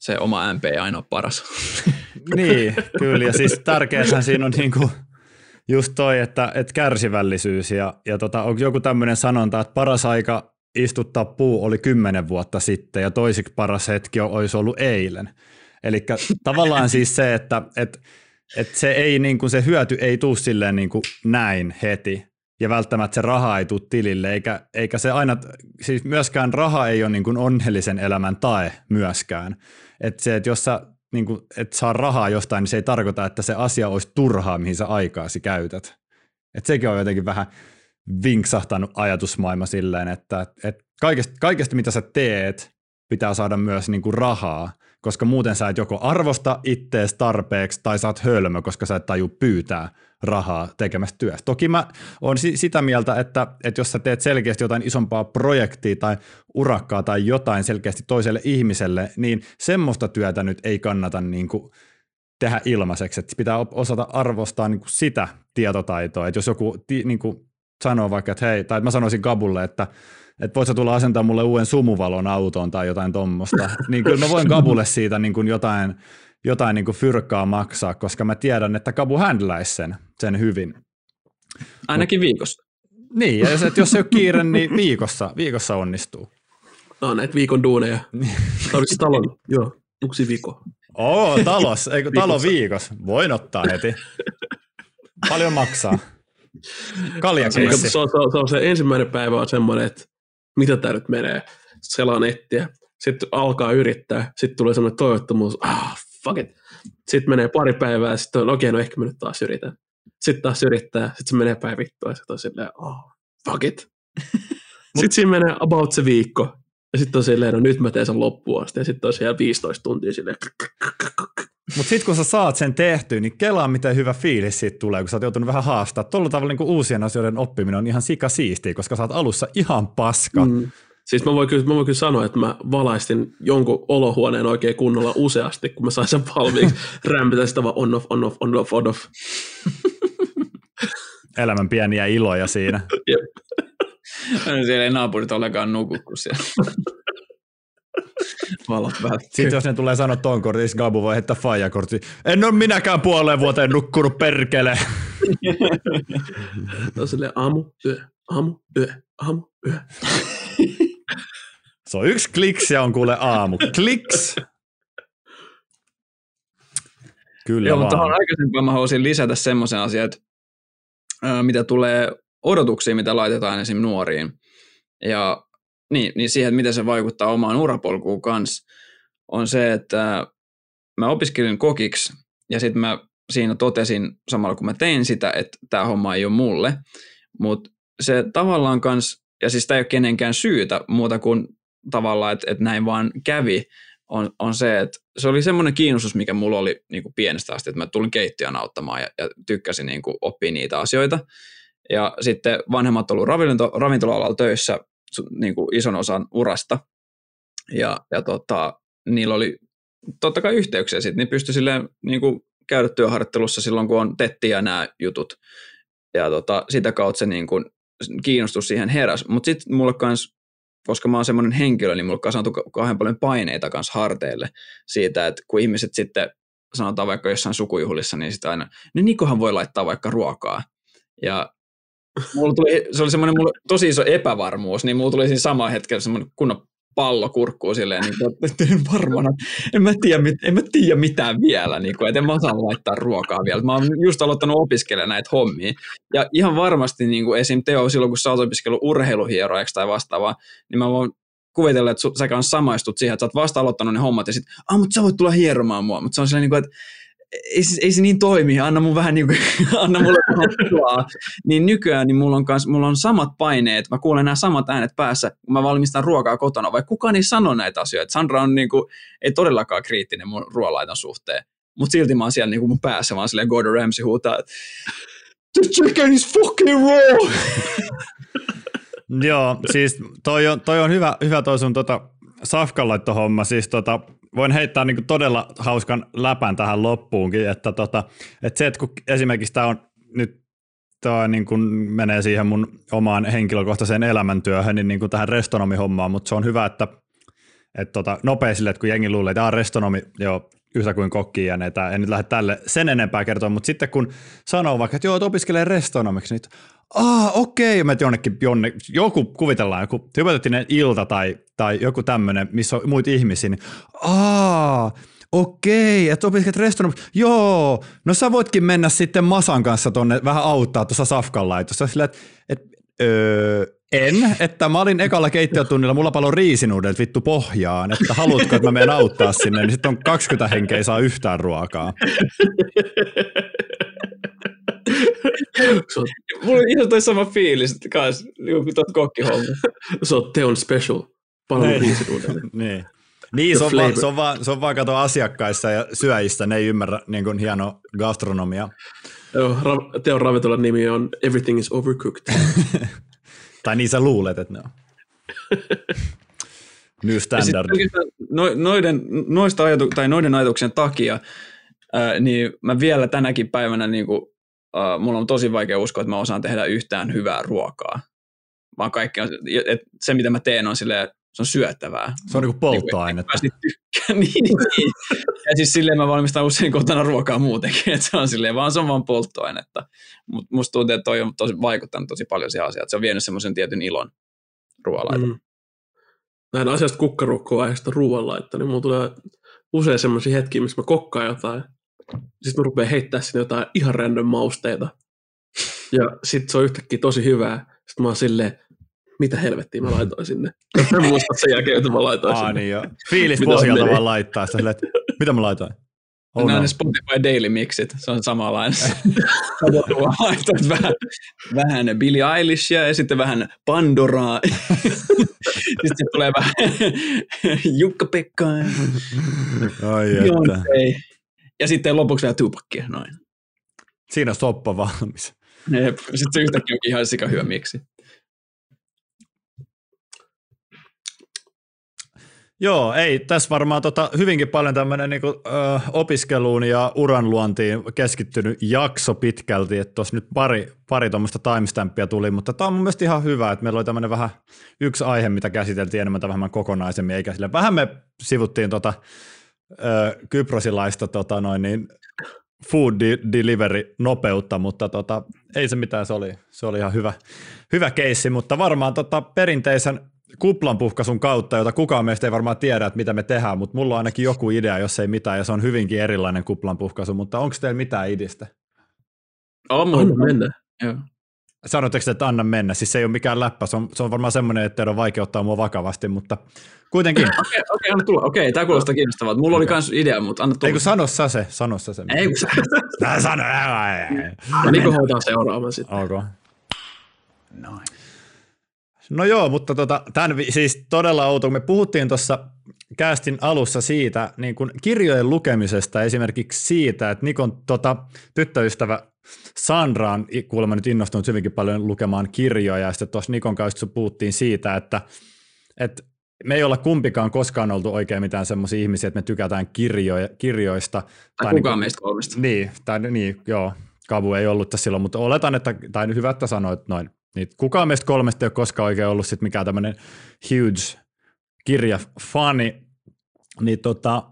Se oma MP ei aina ole paras. niin, kyllä. Ja siis tärkeäthän siinä on niinku just toi, että, että kärsivällisyys ja, ja tota, on joku tämmöinen sanonta, että paras aika istuttaa puu oli kymmenen vuotta sitten ja toisiksi paras hetki olisi ollut eilen. Eli tavallaan siis se, että, että, että se, ei, niin kuin, se hyöty ei tule silleen niin kuin näin heti, ja välttämättä se raha ei tule tilille, eikä, eikä se aina, siis myöskään raha ei ole niin kuin onnellisen elämän tae myöskään. Että se, että jos sä niin kuin, et saa rahaa jostain, niin se ei tarkoita, että se asia olisi turhaa, mihin sä aikaasi käytät. Että sekin on jotenkin vähän vinksahtanut ajatusmaailma silleen, että, että kaikesta, kaikesta, mitä sä teet, pitää saada myös niin kuin rahaa, koska muuten sä et joko arvosta ittees tarpeeksi tai saat hölmö, koska sä et taju pyytää rahaa tekemästä työstä. Toki mä oon si- sitä mieltä, että, että jos sä teet selkeästi jotain isompaa projektia tai urakkaa tai jotain selkeästi toiselle ihmiselle, niin semmoista työtä nyt ei kannata niin kuin tehdä ilmaiseksi. Että pitää osata arvostaa niin kuin sitä tietotaitoa. Että jos joku niin kuin sanoo vaikka, että hei, tai mä sanoisin Gabulle, että että voit sä tulla asentaa mulle uuden sumuvalon autoon tai jotain tuommoista, niin kyllä mä voin Kabulle siitä niin kuin jotain, jotain niin kuin fyrkkaa maksaa, koska mä tiedän, että Kabu handlaisi sen, sen hyvin. Ainakin Mut, viikossa. Niin, ja jos, jos se ei ole kiire, niin viikossa, viikossa onnistuu. No näitä viikon duuneja. Tarvitsi talon, joo, yksi viikko. Oo, talos, eikö talo viikos? Voin ottaa heti. Paljon maksaa. Kaljakeissi. Se, se, on, se, on se ensimmäinen päivä on semmoinen, että mitä tämä nyt menee, selaa nettiä, sitten alkaa yrittää, sitten tulee semmoinen toivottomuus, ah, fuck it. Sitten menee pari päivää, sitten on, okei, okay, no ehkä mä nyt taas yritän. Sitten taas yrittää, sitten se menee päin vittua, ja sitten on silleen, oh, fuck it. sitten siinä menee about se viikko, ja sitten on silleen, no nyt mä teen sen loppuun asti, ja sitten on siellä 15 tuntia silleen. Mutta sitten kun sä saat sen tehtyä, niin kelaa miten hyvä fiilis siitä tulee, kun sä oot joutunut vähän haastaa. Tuolla tavalla niin uusien asioiden oppiminen on ihan sika siistiä, koska sä oot alussa ihan paska. Mm. Siis mä voin, kyllä, mä voin kyllä sanoa, että mä valaistin jonkun olohuoneen oikein kunnolla useasti, kun mä sain sen valmiiksi. Rämpitä sitä vaan on off, on off, on off, on off. Elämän pieniä iloja siinä. Jep. Siellä ei naapurit olekaan nuku, kun siellä valot Sitten jos ne tulee sanoa ton kortin, siis Gabu voi heittää faijakortti. En ole minäkään puoleen vuoteen nukkunut perkele. on silleen aamu, yö, aamu, yö, aamu, yö. Se on yksi kliks ja on kuule aamu. Kliks! Kyllä Joo, vaan. mutta aikaisempaan mä haluaisin lisätä semmoisen asian, että mitä tulee odotuksiin, mitä laitetaan esim. nuoriin. Ja niin, niin siihen, että miten se vaikuttaa omaan urapolkuun kanssa, on se, että mä opiskelin kokiksi ja sitten mä siinä totesin samalla kun mä tein sitä, että tämä homma ei ole mulle, mutta se tavallaan kans, ja siis tämä ei ole kenenkään syytä muuta kuin tavallaan, että, että näin vaan kävi, on, on se, että se oli semmoinen kiinnostus, mikä mulla oli niin kuin pienestä asti, että mä tulin keittiön auttamaan ja, ja tykkäsin niin kuin oppia niitä asioita. Ja sitten vanhemmat ravinto, ravintola-alalla töissä niin kuin ison osan urasta. Ja, ja tota, niillä oli totta kai yhteyksiä sitten, niin pystyi silleen niin kuin käydä työharjoittelussa silloin, kun on tettiä nämä jutut. Ja tota, sitä kautta se niin kuin kiinnostus siihen heräs. Mutta sitten mulle kans, koska mä oon semmoinen henkilö, niin mulle kasaantui kauhean paljon paineita kans harteille siitä, että kun ihmiset sitten sanotaan vaikka jossain sukujuhlissa, niin sitten aina, niin Nikohan voi laittaa vaikka ruokaa. Ja mulla tuli, se oli semmoinen mulla tosi iso epävarmuus, niin mulla tuli siinä samaan hetkellä semmoinen kunnon pallo kurkkuu silleen, niin kuin, että en varmana, en mä tiedä, en mä tiedä mitään vielä, niin kuin, että en mä osaa laittaa ruokaa vielä. Mä oon just aloittanut opiskelemaan näitä hommia. Ja ihan varmasti niin kuin esim. Teo, silloin kun sä oot opiskellut urheiluhieroajaksi tai vastaavaa, niin mä voin kuvitella, että sä samaistut siihen, että sä oot vasta aloittanut ne hommat ja sitten, ah, mutta sä voit tulla hieromaan mua. Mutta se on silleen, niin kuin, että ei, ei se niin toimi, anna mun vähän niin kuin, anna mulle vähän Niin nykyään niin mulla, on kans, mulla on samat paineet, mä kuulen nämä samat äänet päässä, kun mä valmistan ruokaa kotona, vai kukaan ei sano näitä asioita. Sandra on niin kuin, ei todellakaan kriittinen mun ruoanlaiton suhteen, mutta silti mä oon siellä niin kuin mun päässä, vaan silleen Gordon Ramsay huutaa, The chicken is fucking raw! Joo, siis toi on, toi on hyvä, hyvä toi sun tota, safkanlaittohomma, siis tota, voin heittää niin todella hauskan läpän tähän loppuunkin, että, tota, että se, että kun esimerkiksi tämä on nyt tämä niin kuin menee siihen mun omaan henkilökohtaiseen elämäntyöhön, niin, niin kuin tähän restonomihommaan, mutta se on hyvä, että, että tota, nopea sille, että kun jengi luulee, että restonomi, joo, yhtä kuin kokki ja näitä, en nyt lähde tälle sen enempää kertoa, mutta sitten kun sanoo vaikka, että joo, että opiskelee restonomiksi, niin ah, okei, okay. mä jonnekin, jonne, joku kuvitellaan, joku hypoteettinen ilta tai, tai joku tämmöinen, missä on muita ihmisiä, niin ah, okei, että opiskelet restonomiksi, joo, no sä voitkin mennä sitten Masan kanssa tonne vähän auttaa tuossa Safkan laitossa, sillä että et, öö, en, että mä olin ekalla keittiötunnilla, mulla paljon riisinuudet vittu pohjaan, että haluatko, että mä menen auttaa sinne, niin sitten on 20 henkeä ei saa yhtään ruokaa. On, Mulla on ihan toi sama fiilis kans, niin kuin tuot kokkihommassa. se on teon special. Paljon Niin. biisit uudelleen. Niin. Niin, se on, vaan, se, on vaan, se on vaan kato asiakkaissa ja syöjissä, ne ei ymmärrä niin kuin hieno gastronomia. Joo, ra- teon ravintolan nimi on Everything is Overcooked. Tai niin sä luulet, että ne on. New standard. no, noiden, noista ajatu, tai noiden ajatuksien takia, ää, niin mä vielä tänäkin päivänä, niin kuin, ää, mulla on tosi vaikea uskoa, että mä osaan tehdä yhtään hyvää ruokaa. Vaan kaikki on, et se mitä mä teen on silleen, se on syöttävää. Se on niin kuin polttoainetta. Tykkään, niin, niin. Ja siis silleen mä valmistan usein kotona ruokaa muutenkin, että se on silleen, vaan se on vaan polttoainetta. Mutta musta tuntuu, että toi on tosi, vaikuttanut tosi paljon siihen asiaan, että se on vienyt semmoisen tietyn ilon ruoanlaitoon. Mm. Näin asiasta kukkarukkoa aiheesta ruoanlaitto, niin mulla tulee usein semmoisia hetkiä, missä mä kokkaan jotain. Sitten mä rupean heittää sinne jotain ihan random mausteita. Ja sitten se on yhtäkkiä tosi hyvää. Sitten mä oon silleen, mitä helvettiä mä laitoin sinne. Mä en muista sen jälkeen, mitä mä laitoin Aa, sinne. niin. Fiilis Mitä pohjalta vaan laittaa sitä silleen, että mitä mä laitoin? Oh, Nämä no. ne Spotify Daily Mixit, se on samanlainen. Laitat vähän, vähän Billie Eilishia ja sitten vähän Pandoraa. sitten tulee vähän Jukka-Pekka Ai että. Ja sitten lopuksi vähän Tupacia, noin. Siinä on soppa valmis. Jep. Sitten se yhtäkkiä onkin ihan sika hyvä miksi. Joo, ei, tässä varmaan tota, hyvinkin paljon tämmöinen niinku, ö, opiskeluun ja uranluontiin keskittynyt jakso pitkälti, että tuossa nyt pari, pari tuommoista timestampia tuli, mutta tämä on mun mielestä ihan hyvä, että meillä oli tämmöinen vähän yksi aihe, mitä käsiteltiin enemmän tai vähemmän kokonaisemmin, eikä sille, vähän me sivuttiin tota, ö, kyprosilaista tota, noin niin, food de- delivery nopeutta, mutta tota, ei se mitään, se oli, se oli ihan hyvä, hyvä keissi, mutta varmaan tota, perinteisen kuplanpuhkaisun kautta, jota kukaan meistä ei varmaan tiedä, että mitä me tehdään, mutta mulla on ainakin joku idea, jos ei mitään, ja se on hyvinkin erilainen kuplanpuhkaisu, mutta onko teillä mitään idistä? On Anna mun. mennä. Joo. Sanoitteko te, että anna mennä? Siis se ei ole mikään läppä, se on, se on varmaan semmoinen, että teidän on vaikea ottaa mua vakavasti, mutta kuitenkin. Okei, okei, anna tulla. Okei, tämä kuulostaa kiinnostavaa. Mulla oli myös idea, mutta anna tulla. Ei kun sano sä se, sano sä se. Ei kun sä. Tää sano, Ja Niko hoitaa seuraavan sitten. Ok. Noin. No joo, mutta tota, tämän, siis todella outo, kun me puhuttiin tuossa kästin alussa siitä niin kuin kirjojen lukemisesta, esimerkiksi siitä, että Nikon tota, tyttöystävä Sandra on kuulemma nyt innostunut hyvinkin paljon lukemaan kirjoja, ja sitten tuossa Nikon kanssa puhuttiin siitä, että, että me ei olla kumpikaan koskaan oltu oikein mitään semmoisia ihmisiä, että me tykätään kirjoja, kirjoista. Tai niin kukaan kuin- meistä kolmesta. niin, tai niin, joo, Kavu ei ollut tässä silloin, mutta oletan, että, tai hyvä, että sanoit noin, niin kukaan meistä kolmesta ei ole koskaan oikein ollut sit mikään tämmöinen huge kirjafani, niin tota,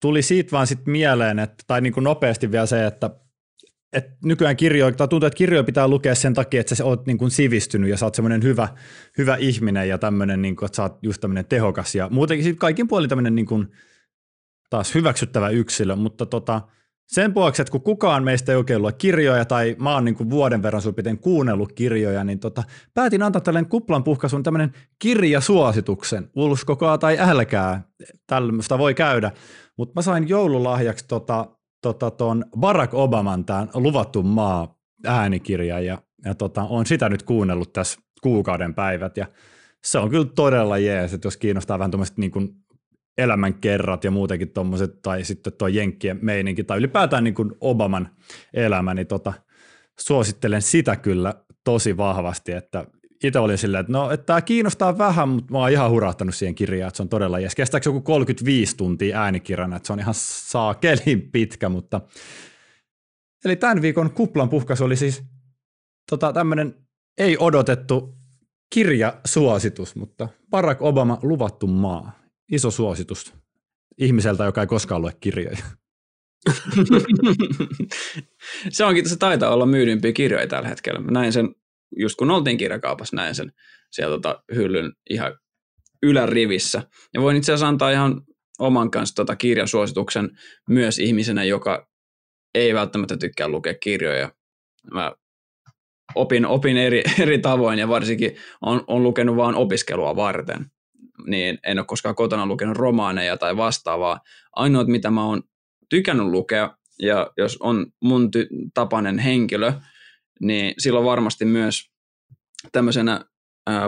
tuli siitä vaan sitten mieleen, että, tai niin kuin nopeasti vielä se, että että nykyään kirjoja, tai tuntuu, että kirjoja pitää lukea sen takia, että sä oot niin kuin sivistynyt ja sä oot semmoinen hyvä, hyvä ihminen ja tämmöinen, niin kuin, että sä oot just tämmöinen tehokas. Ja muutenkin sit kaikin puolin tämmöinen niin kuin, taas hyväksyttävä yksilö, mutta tota, sen vuoksi, että kun kukaan meistä ei oikein kirjoja tai mä oon niin kuin vuoden verran suurin kuunnellut kirjoja, niin tota, päätin antaa tällainen kuplan puhkaisun tämmöinen kirjasuosituksen, uskokaa tai älkää, tällaista voi käydä, mutta mä sain joululahjaksi tota, tota, ton Barack Obaman tämän Luvattu maa äänikirja ja, ja tota, on sitä nyt kuunnellut tässä kuukauden päivät. Ja se on kyllä todella jees, että jos kiinnostaa vähän tuommoiset niin elämän kerrat ja muutenkin tuommoiset, tai sitten tuo Jenkkien meininki, tai ylipäätään niin kuin Obaman elämä, niin tota, suosittelen sitä kyllä tosi vahvasti, että itse olin silleen, että no, että tämä kiinnostaa vähän, mutta mä oon ihan hurahtanut siihen kirjaan, että se on todella jees. Kestääkö joku 35 tuntia äänikirjana, että se on ihan saakelin pitkä, mutta eli tämän viikon kuplan puhkaisu oli siis tota, tämmöinen ei odotettu kirjasuositus, mutta Barack Obama luvattu maa. Iso suositus ihmiseltä, joka ei koskaan lue kirjoja. se onkin, se taitaa olla myydympiä kirjoja tällä hetkellä. Mä näin sen, just kun oltiin kirjakaupassa, näin sen siellä tota hyllyn ihan ylärivissä. Ja voin itse asiassa antaa ihan oman kanssa tota kirjasuosituksen myös ihmisenä, joka ei välttämättä tykkää lukea kirjoja. Mä opin, opin eri, eri tavoin ja varsinkin on, on lukenut vain opiskelua varten. Niin en ole koskaan kotona lukenut romaaneja tai vastaavaa. Ainoat, mitä mä oon tykännyt lukea, ja jos on mun ty- tapainen henkilö, niin silloin varmasti myös tämmöisenä,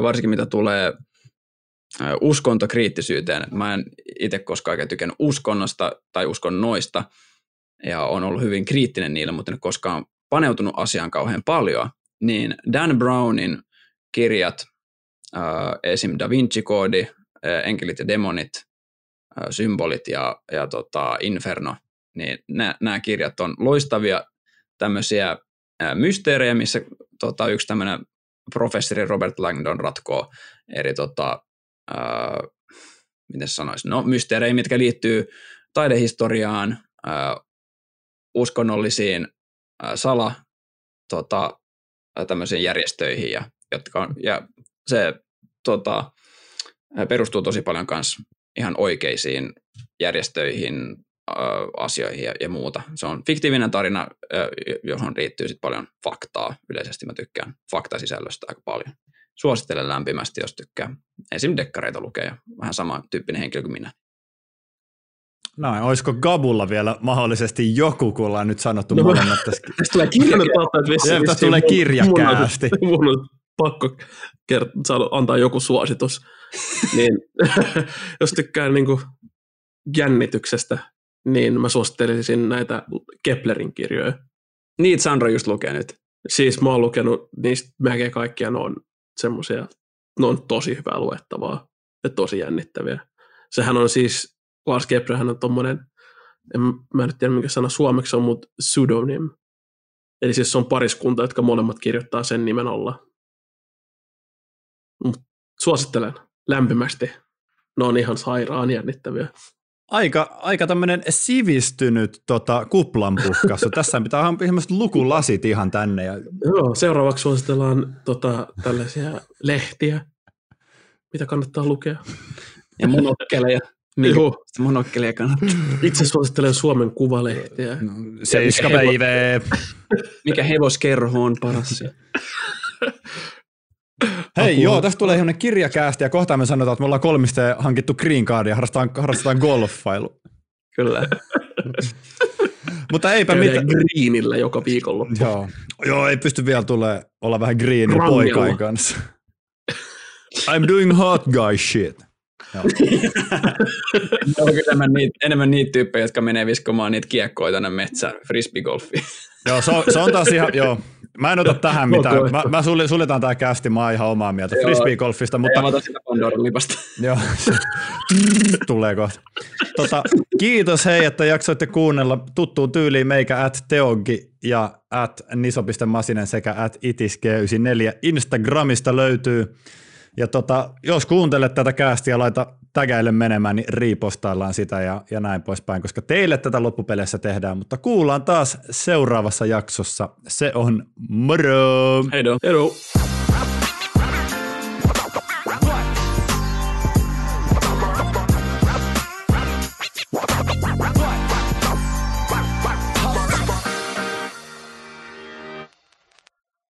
varsinkin mitä tulee uskontokriittisyyteen. Mä en itse koskaan oikein tykännyt uskonnosta tai uskonnoista ja on ollut hyvin kriittinen niille, mutta en ole koskaan paneutunut asiaan kauhean paljon. Niin Dan Brownin kirjat, esim. Da Vinci-koodi, Enkelit ja demonit, symbolit ja, ja tota Inferno, niin nämä kirjat on loistavia tämmöisiä mysteerejä, missä tota, yksi tämmöinen professori Robert Langdon ratkoo eri tota, ää, miten sanoisin, no mysteerejä, mitkä liittyy taidehistoriaan, ää, uskonnollisiin ää, sala tota, tämmöisiin järjestöihin, ja, jotka on, ja se tota, perustuu tosi paljon myös ihan oikeisiin järjestöihin, asioihin ja, ja muuta. Se on fiktiivinen tarina, johon liittyy sit paljon faktaa. Yleisesti mä tykkään faktasisällöstä aika paljon. Suosittelen lämpimästi, jos tykkää. Esim. dekkareita lukee ja vähän sama tyyppinen henkilö kuin minä. No, olisiko Gabulla vielä mahdollisesti joku, kun ollaan nyt sanottu no, molemmat tässä. Tästä tulee kirjakäästi. Tästä tulee kirjakäästi. Mun on pakko kert- antaa joku suositus. niin, jos tykkää niin kuin jännityksestä, niin mä suosittelisin näitä Keplerin kirjoja. Niitä Sandra just lukee nyt. Siis mä oon lukenut niistä melkein kaikkia, ne on semmoisia, ne on tosi hyvää luettavaa ja tosi jännittäviä. Sehän on siis, Lars Keplerhän on tommonen, en, mä en tiedä mikä sana suomeksi on, mutta pseudonym. Eli siis se on pariskunta, jotka molemmat kirjoittaa sen nimen alla. Suosittelen lämpimästi. Ne on ihan sairaan jännittäviä. Aika, aika tämmöinen sivistynyt tota, kuplanpuhkasu. Tässä pitää ihan lukulasit ihan tänne. Ja... Joo, seuraavaksi suositellaan tota, tällaisia lehtiä, mitä kannattaa lukea. Ja monokkeleja. Mikä Joo. monokkeleja kannattaa. Itse suosittelen Suomen kuvalehtiä. No, Seiskapäivä. Mikä hevoskerho on paras? Hei, Apua. joo, tästä tulee ihan kirjakäästi ja kohta me sanotaan, että me ollaan kolmista hankittu green cardia ja harrastetaan, harrastetaan golfailu. Kyllä. Mutta eipä mitään. greenillä joka viikolla. Joo. joo, ei pysty vielä tulee olla vähän greenin poikain kanssa. I'm doing hot guy shit. on enemmän niitä, enemmän niitä tyyppejä, jotka menee viskomaan niitä kiekkoja tänne metsään, frisbeegolfiin. Joo, se on, se on taas ihan, joo, Mä en ota tähän mitään. Mä, mä suljetaan tämä kästi, mä oon ihan omaa mieltä frisbee-golfista. Mutta... Ei ota sitä Pandoran lipasta. Joo, tulee kohta. Tota, kiitos hei, että jaksoitte kuunnella tuttuun tyyliin meikä at teogi ja at niso.masinen sekä at itisg94 Instagramista löytyy. Ja tota, jos kuuntelet tätä käästiä, laita tägäille menemään, niin riipostaillaan sitä ja, ja näin poispäin, koska teille tätä loppupeleissä tehdään, mutta kuullaan taas seuraavassa jaksossa. Se on moro! Heido! Heido!